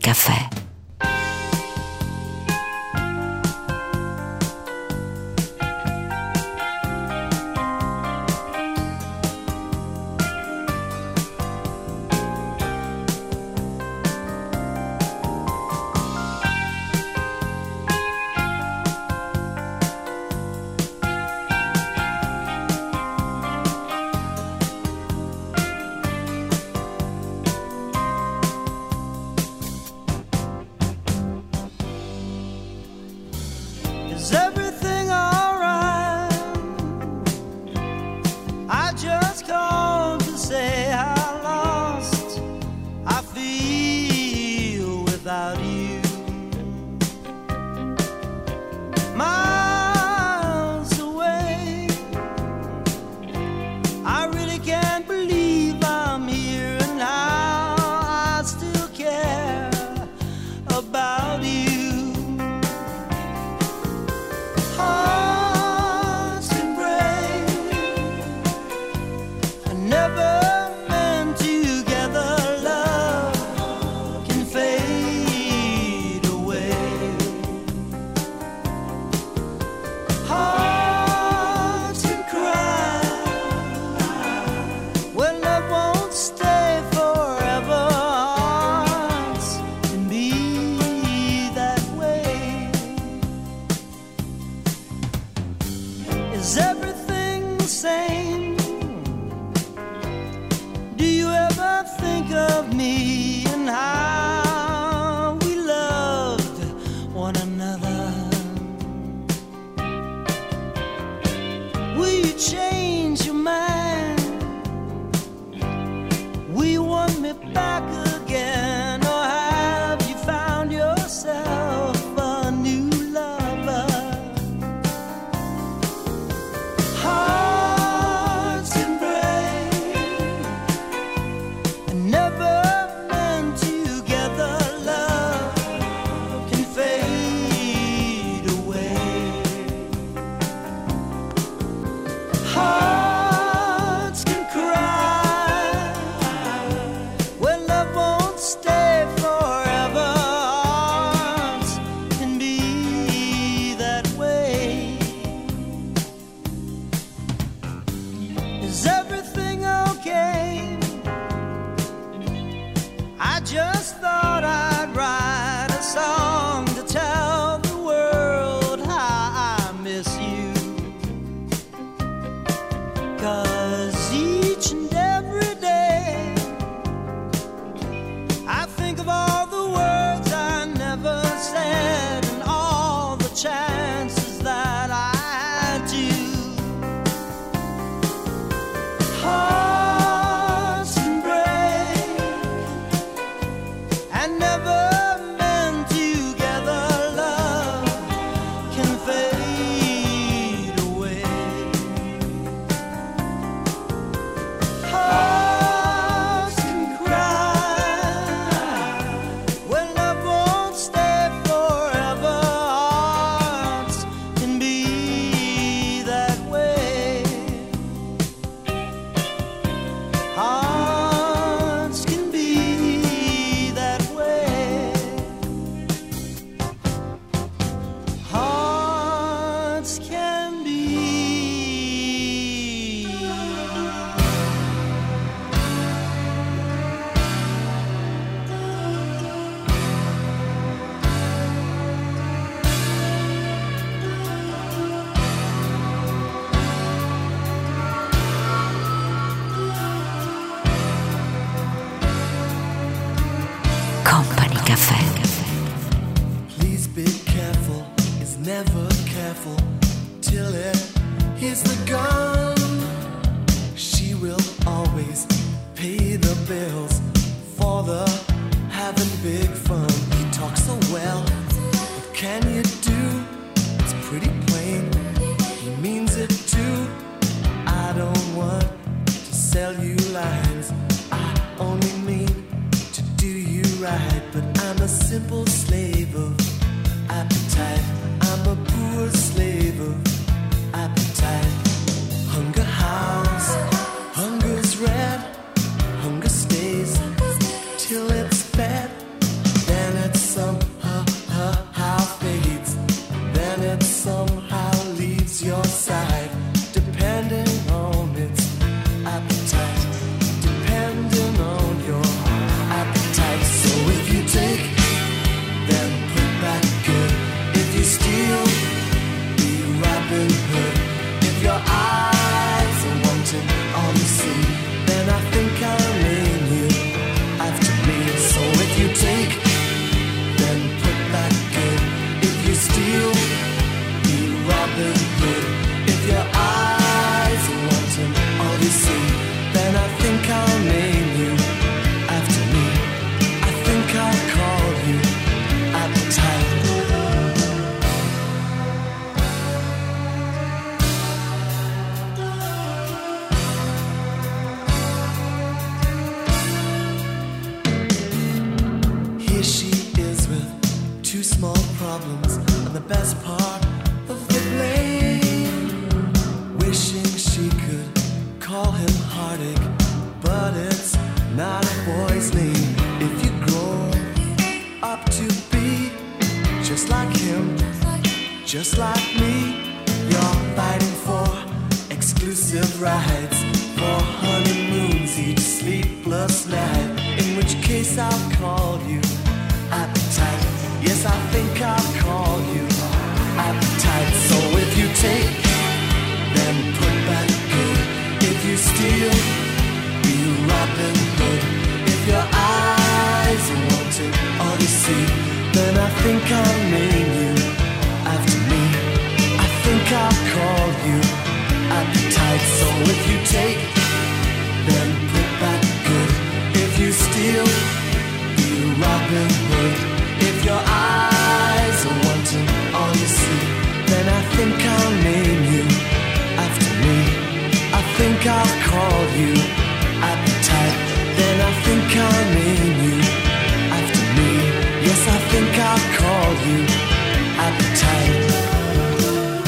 Company Caffè.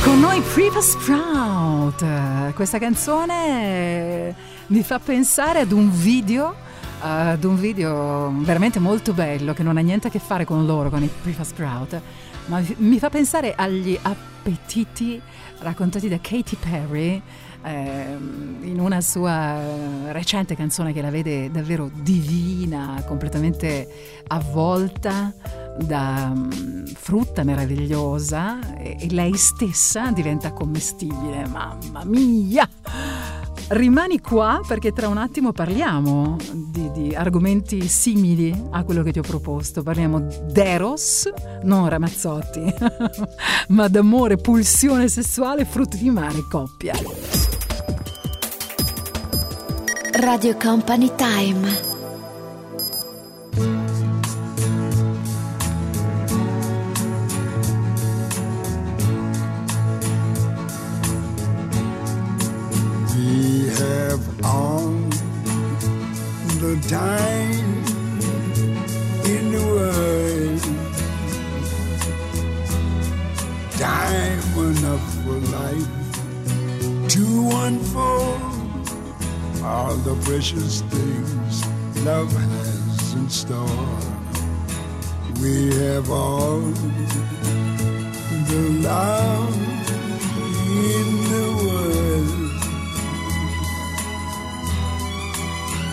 Con noi Priva Sprout, questa canzone mi fa pensare ad un video ad un video veramente molto bello che non ha niente a che fare con loro, con i Priva Sprout, ma mi fa pensare agli appetiti raccontati da Katy Perry eh, in una sua recente canzone che la vede davvero divina, completamente avvolta da mm, frutta meravigliosa e lei stessa diventa commestibile. Mamma mia! Rimani qua perché tra un attimo parliamo di, di argomenti simili a quello che ti ho proposto. Parliamo d'eros, non Ramazzotti, ma d'amore, pulsione sessuale, frutti di mare, coppia. Radio Company Time. Have on the time in the world. Time enough for life to unfold all the precious things love has in store. We have all the love in the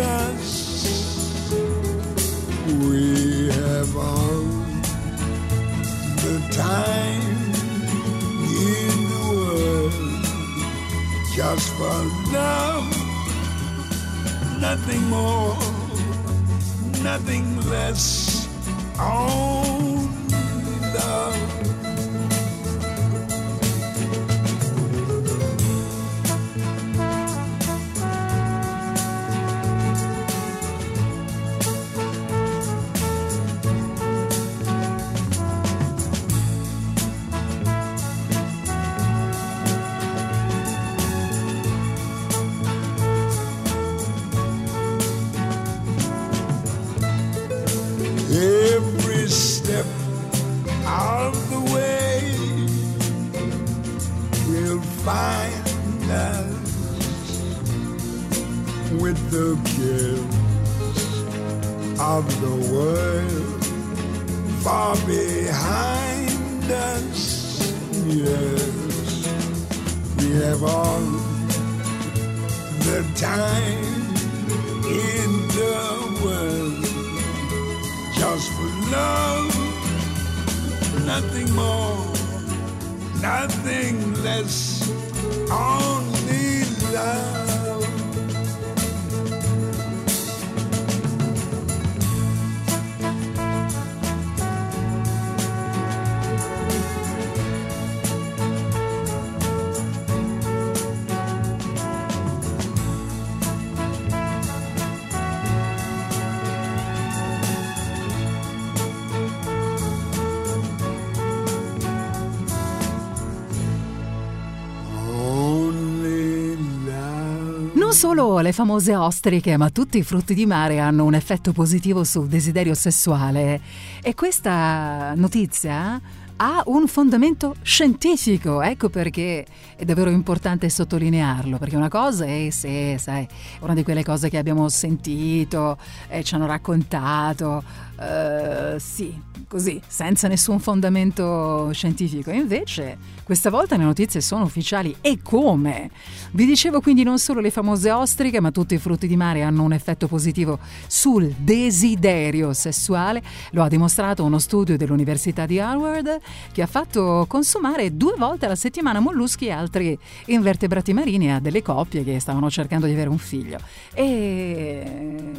us. We have all the time in the world just for love, nothing more, nothing less. Only love. Solo le famose ostriche, ma tutti i frutti di mare hanno un effetto positivo sul desiderio sessuale. E questa notizia ha un fondamento scientifico, ecco perché è davvero importante sottolinearlo, perché una cosa è se, sai, una di quelle cose che abbiamo sentito e ci hanno raccontato, eh, sì, così, senza nessun fondamento scientifico. Invece questa volta le notizie sono ufficiali e come? Vi dicevo quindi non solo le famose ostriche, ma tutti i frutti di mare hanno un effetto positivo sul desiderio sessuale. Lo ha dimostrato uno studio dell'Università di Harvard che ha fatto consumare due volte alla settimana molluschi e altri invertebrati marini a delle coppie che stavano cercando di avere un figlio. E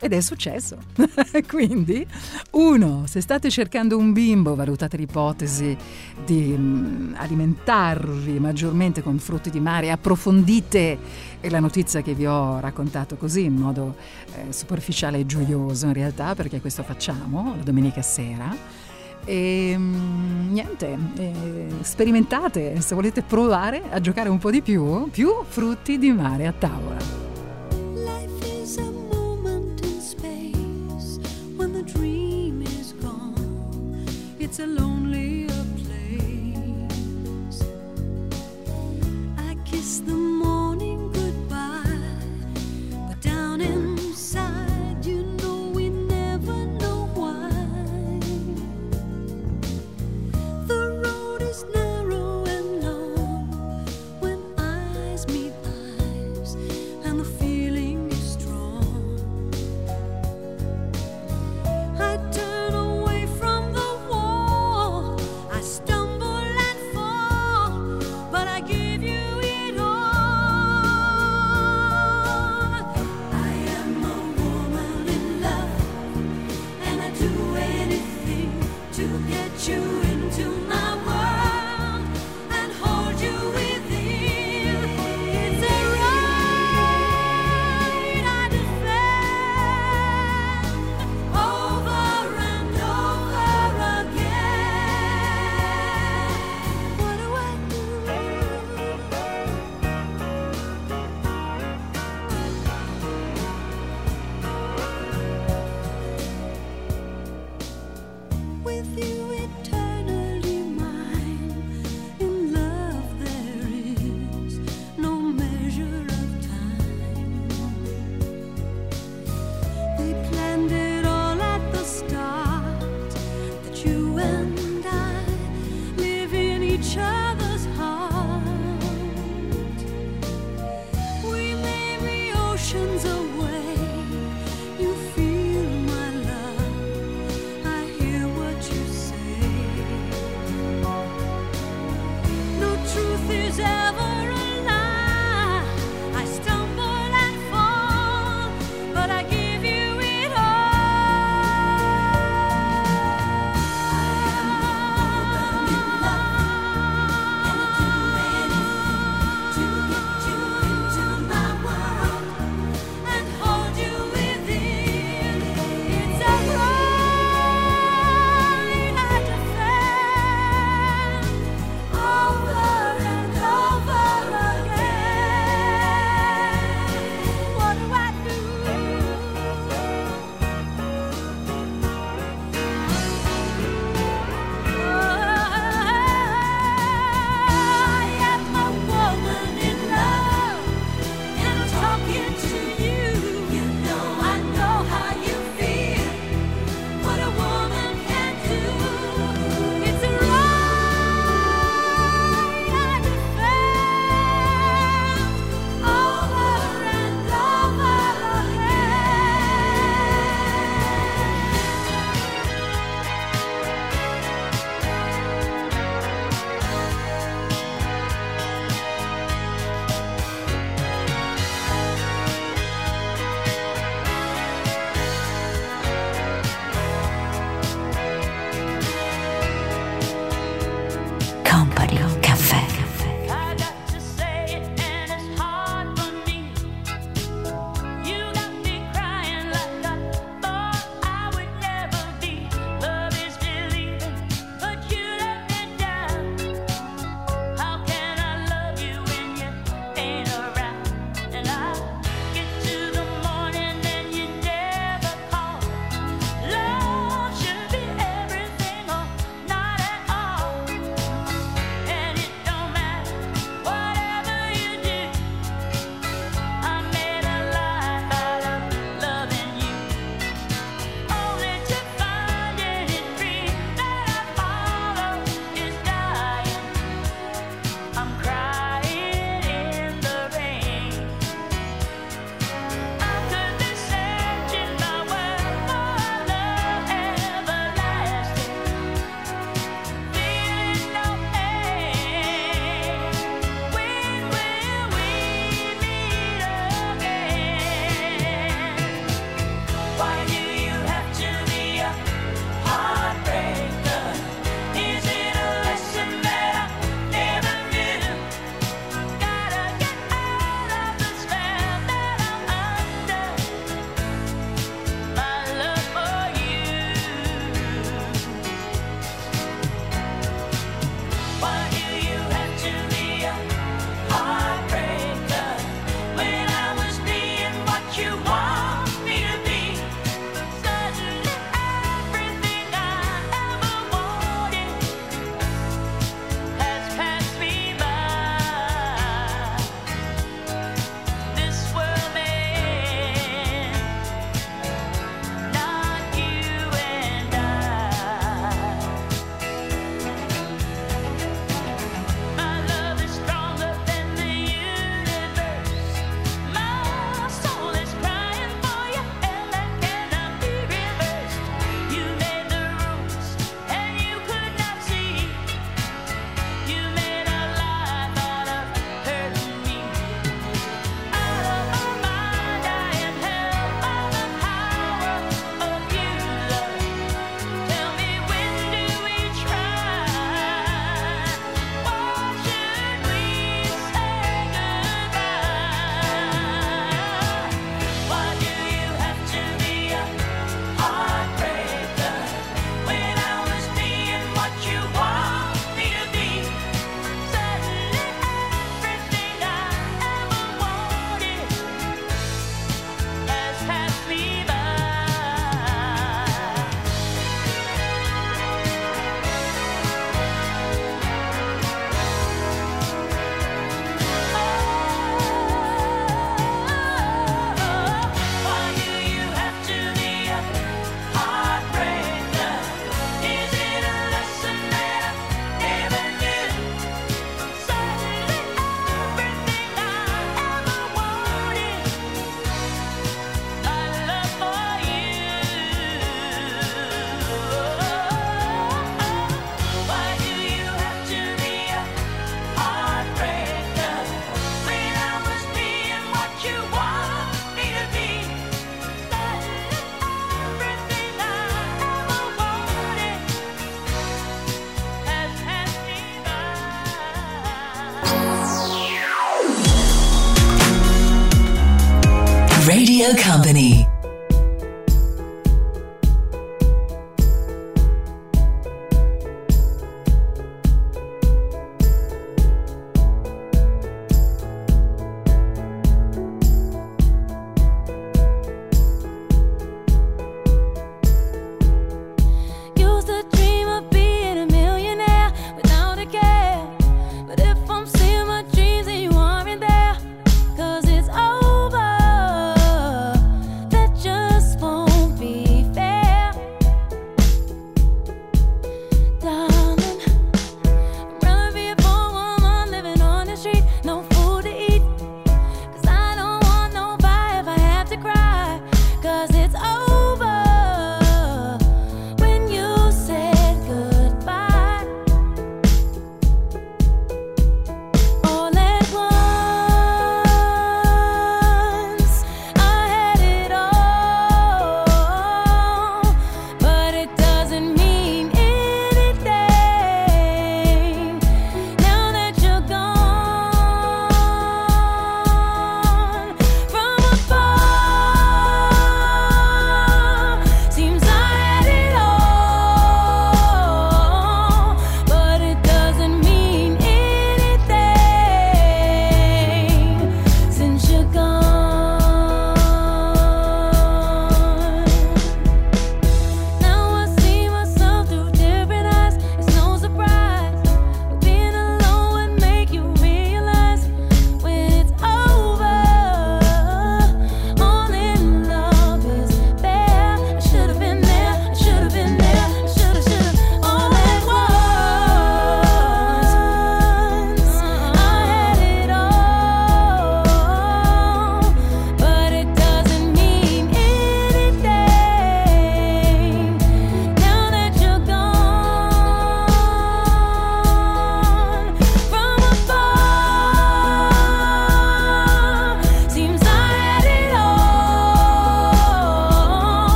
ed è successo. Quindi, uno, se state cercando un bimbo, valutate l'ipotesi di mm, alimentarvi maggiormente con frutti di mare, approfondite la notizia che vi ho raccontato così in modo eh, superficiale e gioioso in realtà, perché questo facciamo la domenica sera. E mm, niente, eh, sperimentate se volete provare a giocare un po' di più, più frutti di mare a tavola. It's a lonelier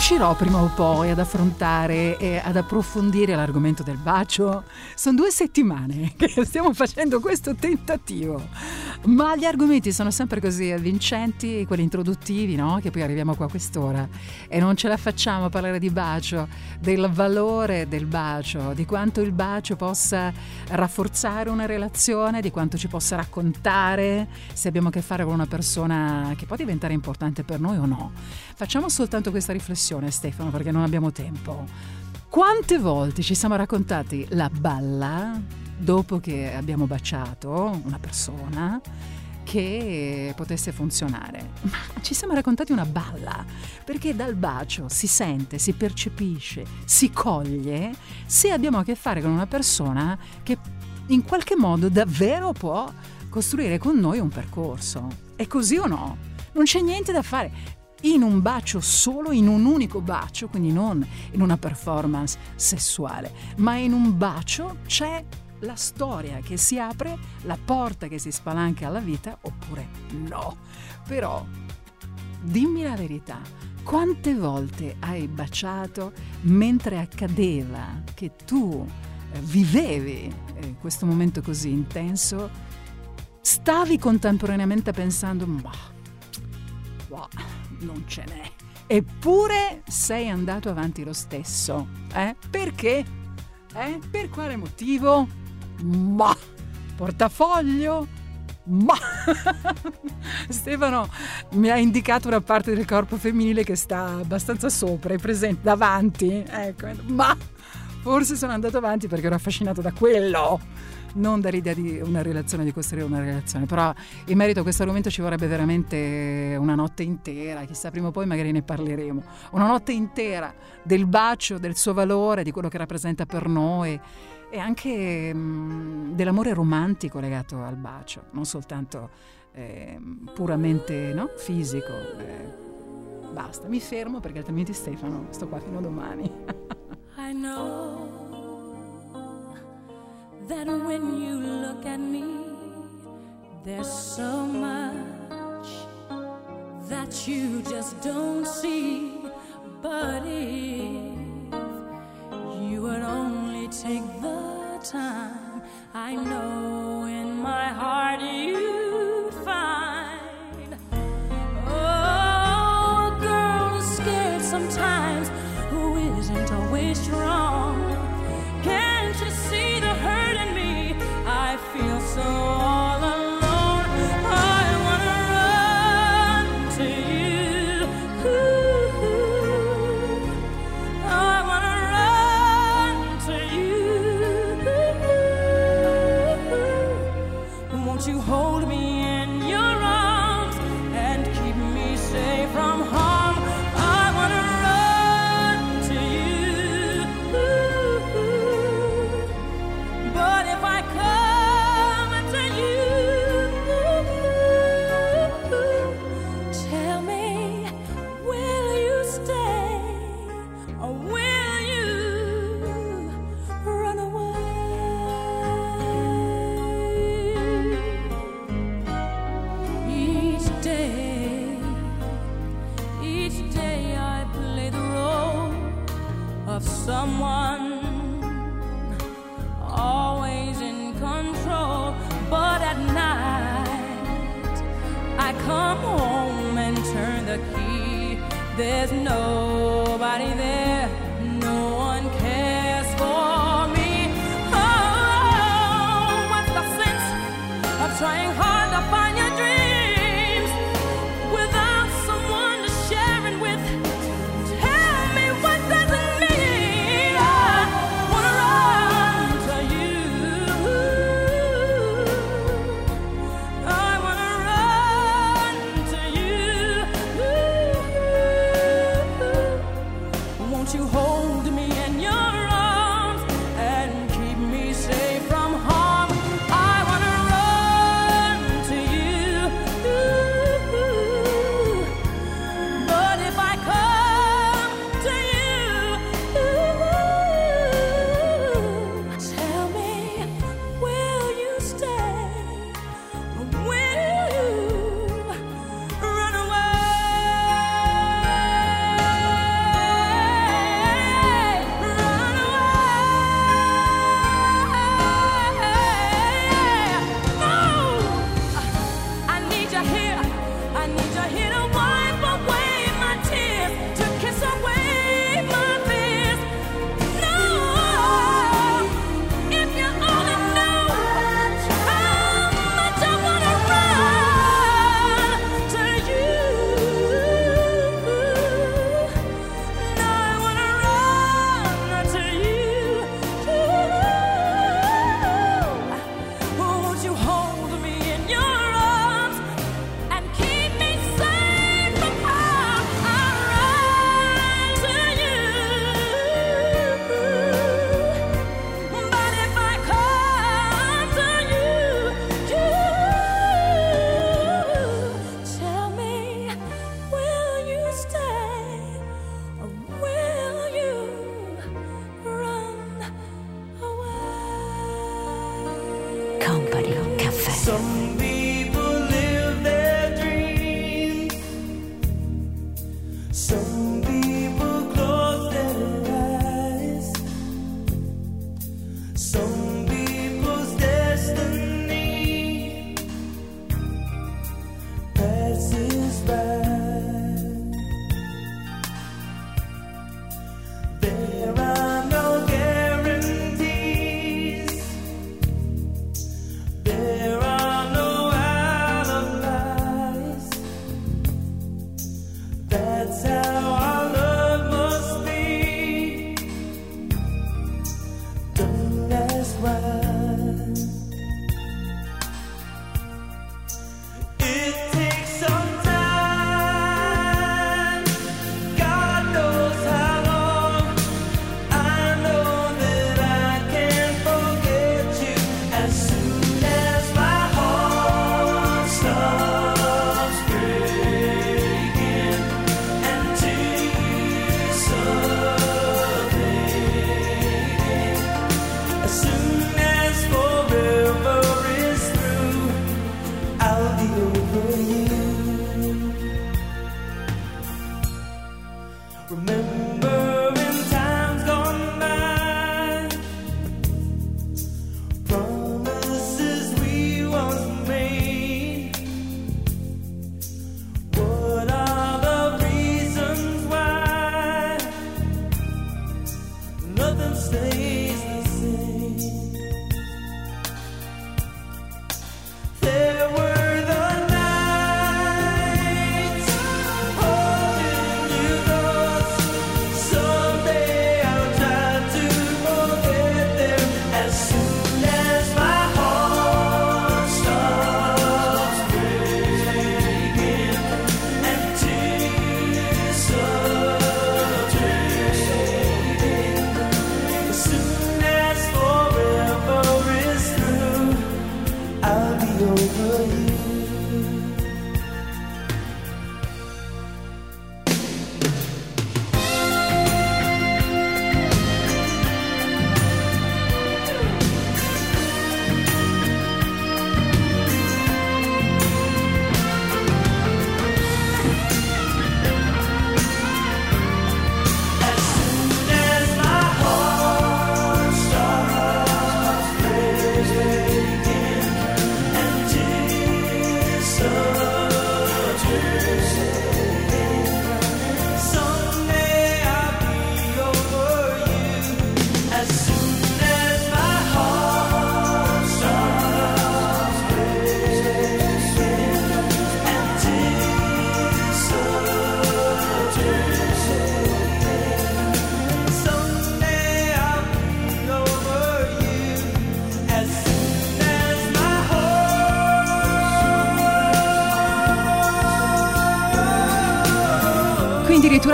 riuscirò prima o poi ad affrontare e ad approfondire l'argomento del bacio? Sono due settimane che stiamo facendo questo tentativo. Ma gli argomenti sono sempre così avvincenti, quelli introduttivi, no? Che poi arriviamo qua a quest'ora e non ce la facciamo a parlare di bacio, del valore del bacio, di quanto il bacio possa rafforzare una relazione, di quanto ci possa raccontare se abbiamo a che fare con una persona che può diventare importante per noi o no. Facciamo soltanto questa riflessione, Stefano, perché non abbiamo tempo. Quante volte ci siamo raccontati la balla dopo che abbiamo baciato una persona che potesse funzionare? Ma ci siamo raccontati una balla, perché dal bacio si sente, si percepisce, si coglie se abbiamo a che fare con una persona che in qualche modo davvero può costruire con noi un percorso. È così o no? Non c'è niente da fare in un bacio solo, in un unico bacio, quindi non in una performance sessuale, ma in un bacio c'è la storia che si apre, la porta che si spalanca alla vita, oppure no. Però dimmi la verità, quante volte hai baciato mentre accadeva che tu eh, vivevi eh, questo momento così intenso, stavi contemporaneamente pensando, ma boh, non ce n'è. Eppure sei andato avanti lo stesso. Eh? Perché? Eh? Per quale motivo? Ma portafoglio? Ma Stefano mi ha indicato una parte del corpo femminile che sta abbastanza sopra, è presente davanti. Ecco, ma forse sono andato avanti perché ero affascinato da quello, non dall'idea di una relazione, di costruire una relazione. Però in merito a questo argomento ci vorrebbe veramente una notte intera, chissà, prima o poi magari ne parleremo. Una notte intera del bacio, del suo valore, di quello che rappresenta per noi e anche mh, dell'amore romantico legato al bacio, non soltanto eh, puramente no? fisico. Eh, basta, mi fermo perché altrimenti Stefano sto qua fino a domani. I know that when you look at me, there's so much that you just don't see. But if you would only take the time, I know in my heart you'd find. Oh, a girl is scared sometimes who isn't always strong. Can't you see the hurt in me? I feel so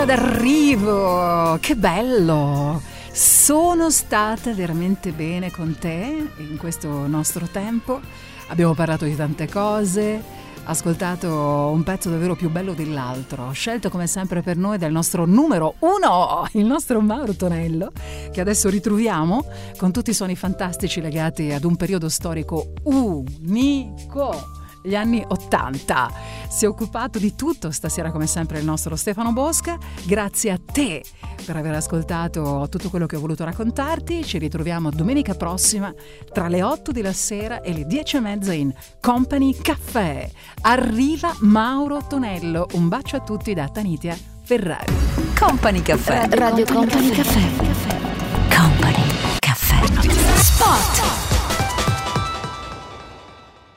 d'arrivo. Che bello! Sono stata veramente bene con te in questo nostro tempo. Abbiamo parlato di tante cose, ascoltato un pezzo davvero più bello dell'altro, scelto come sempre per noi dal nostro numero uno, il nostro Mauro Tonello, che adesso ritroviamo con tutti i suoni fantastici legati ad un periodo storico unico gli anni 80. Si è occupato di tutto stasera come sempre il nostro Stefano Bosca. Grazie a te per aver ascoltato tutto quello che ho voluto raccontarti. Ci ritroviamo domenica prossima tra le 8 della sera e le 10 e mezza in Company Caffè. Arriva Mauro Tonello. Un bacio a tutti da Tanitia Ferrari. Company Caffè. Radio Company Caffè. Company Caffè. Spot.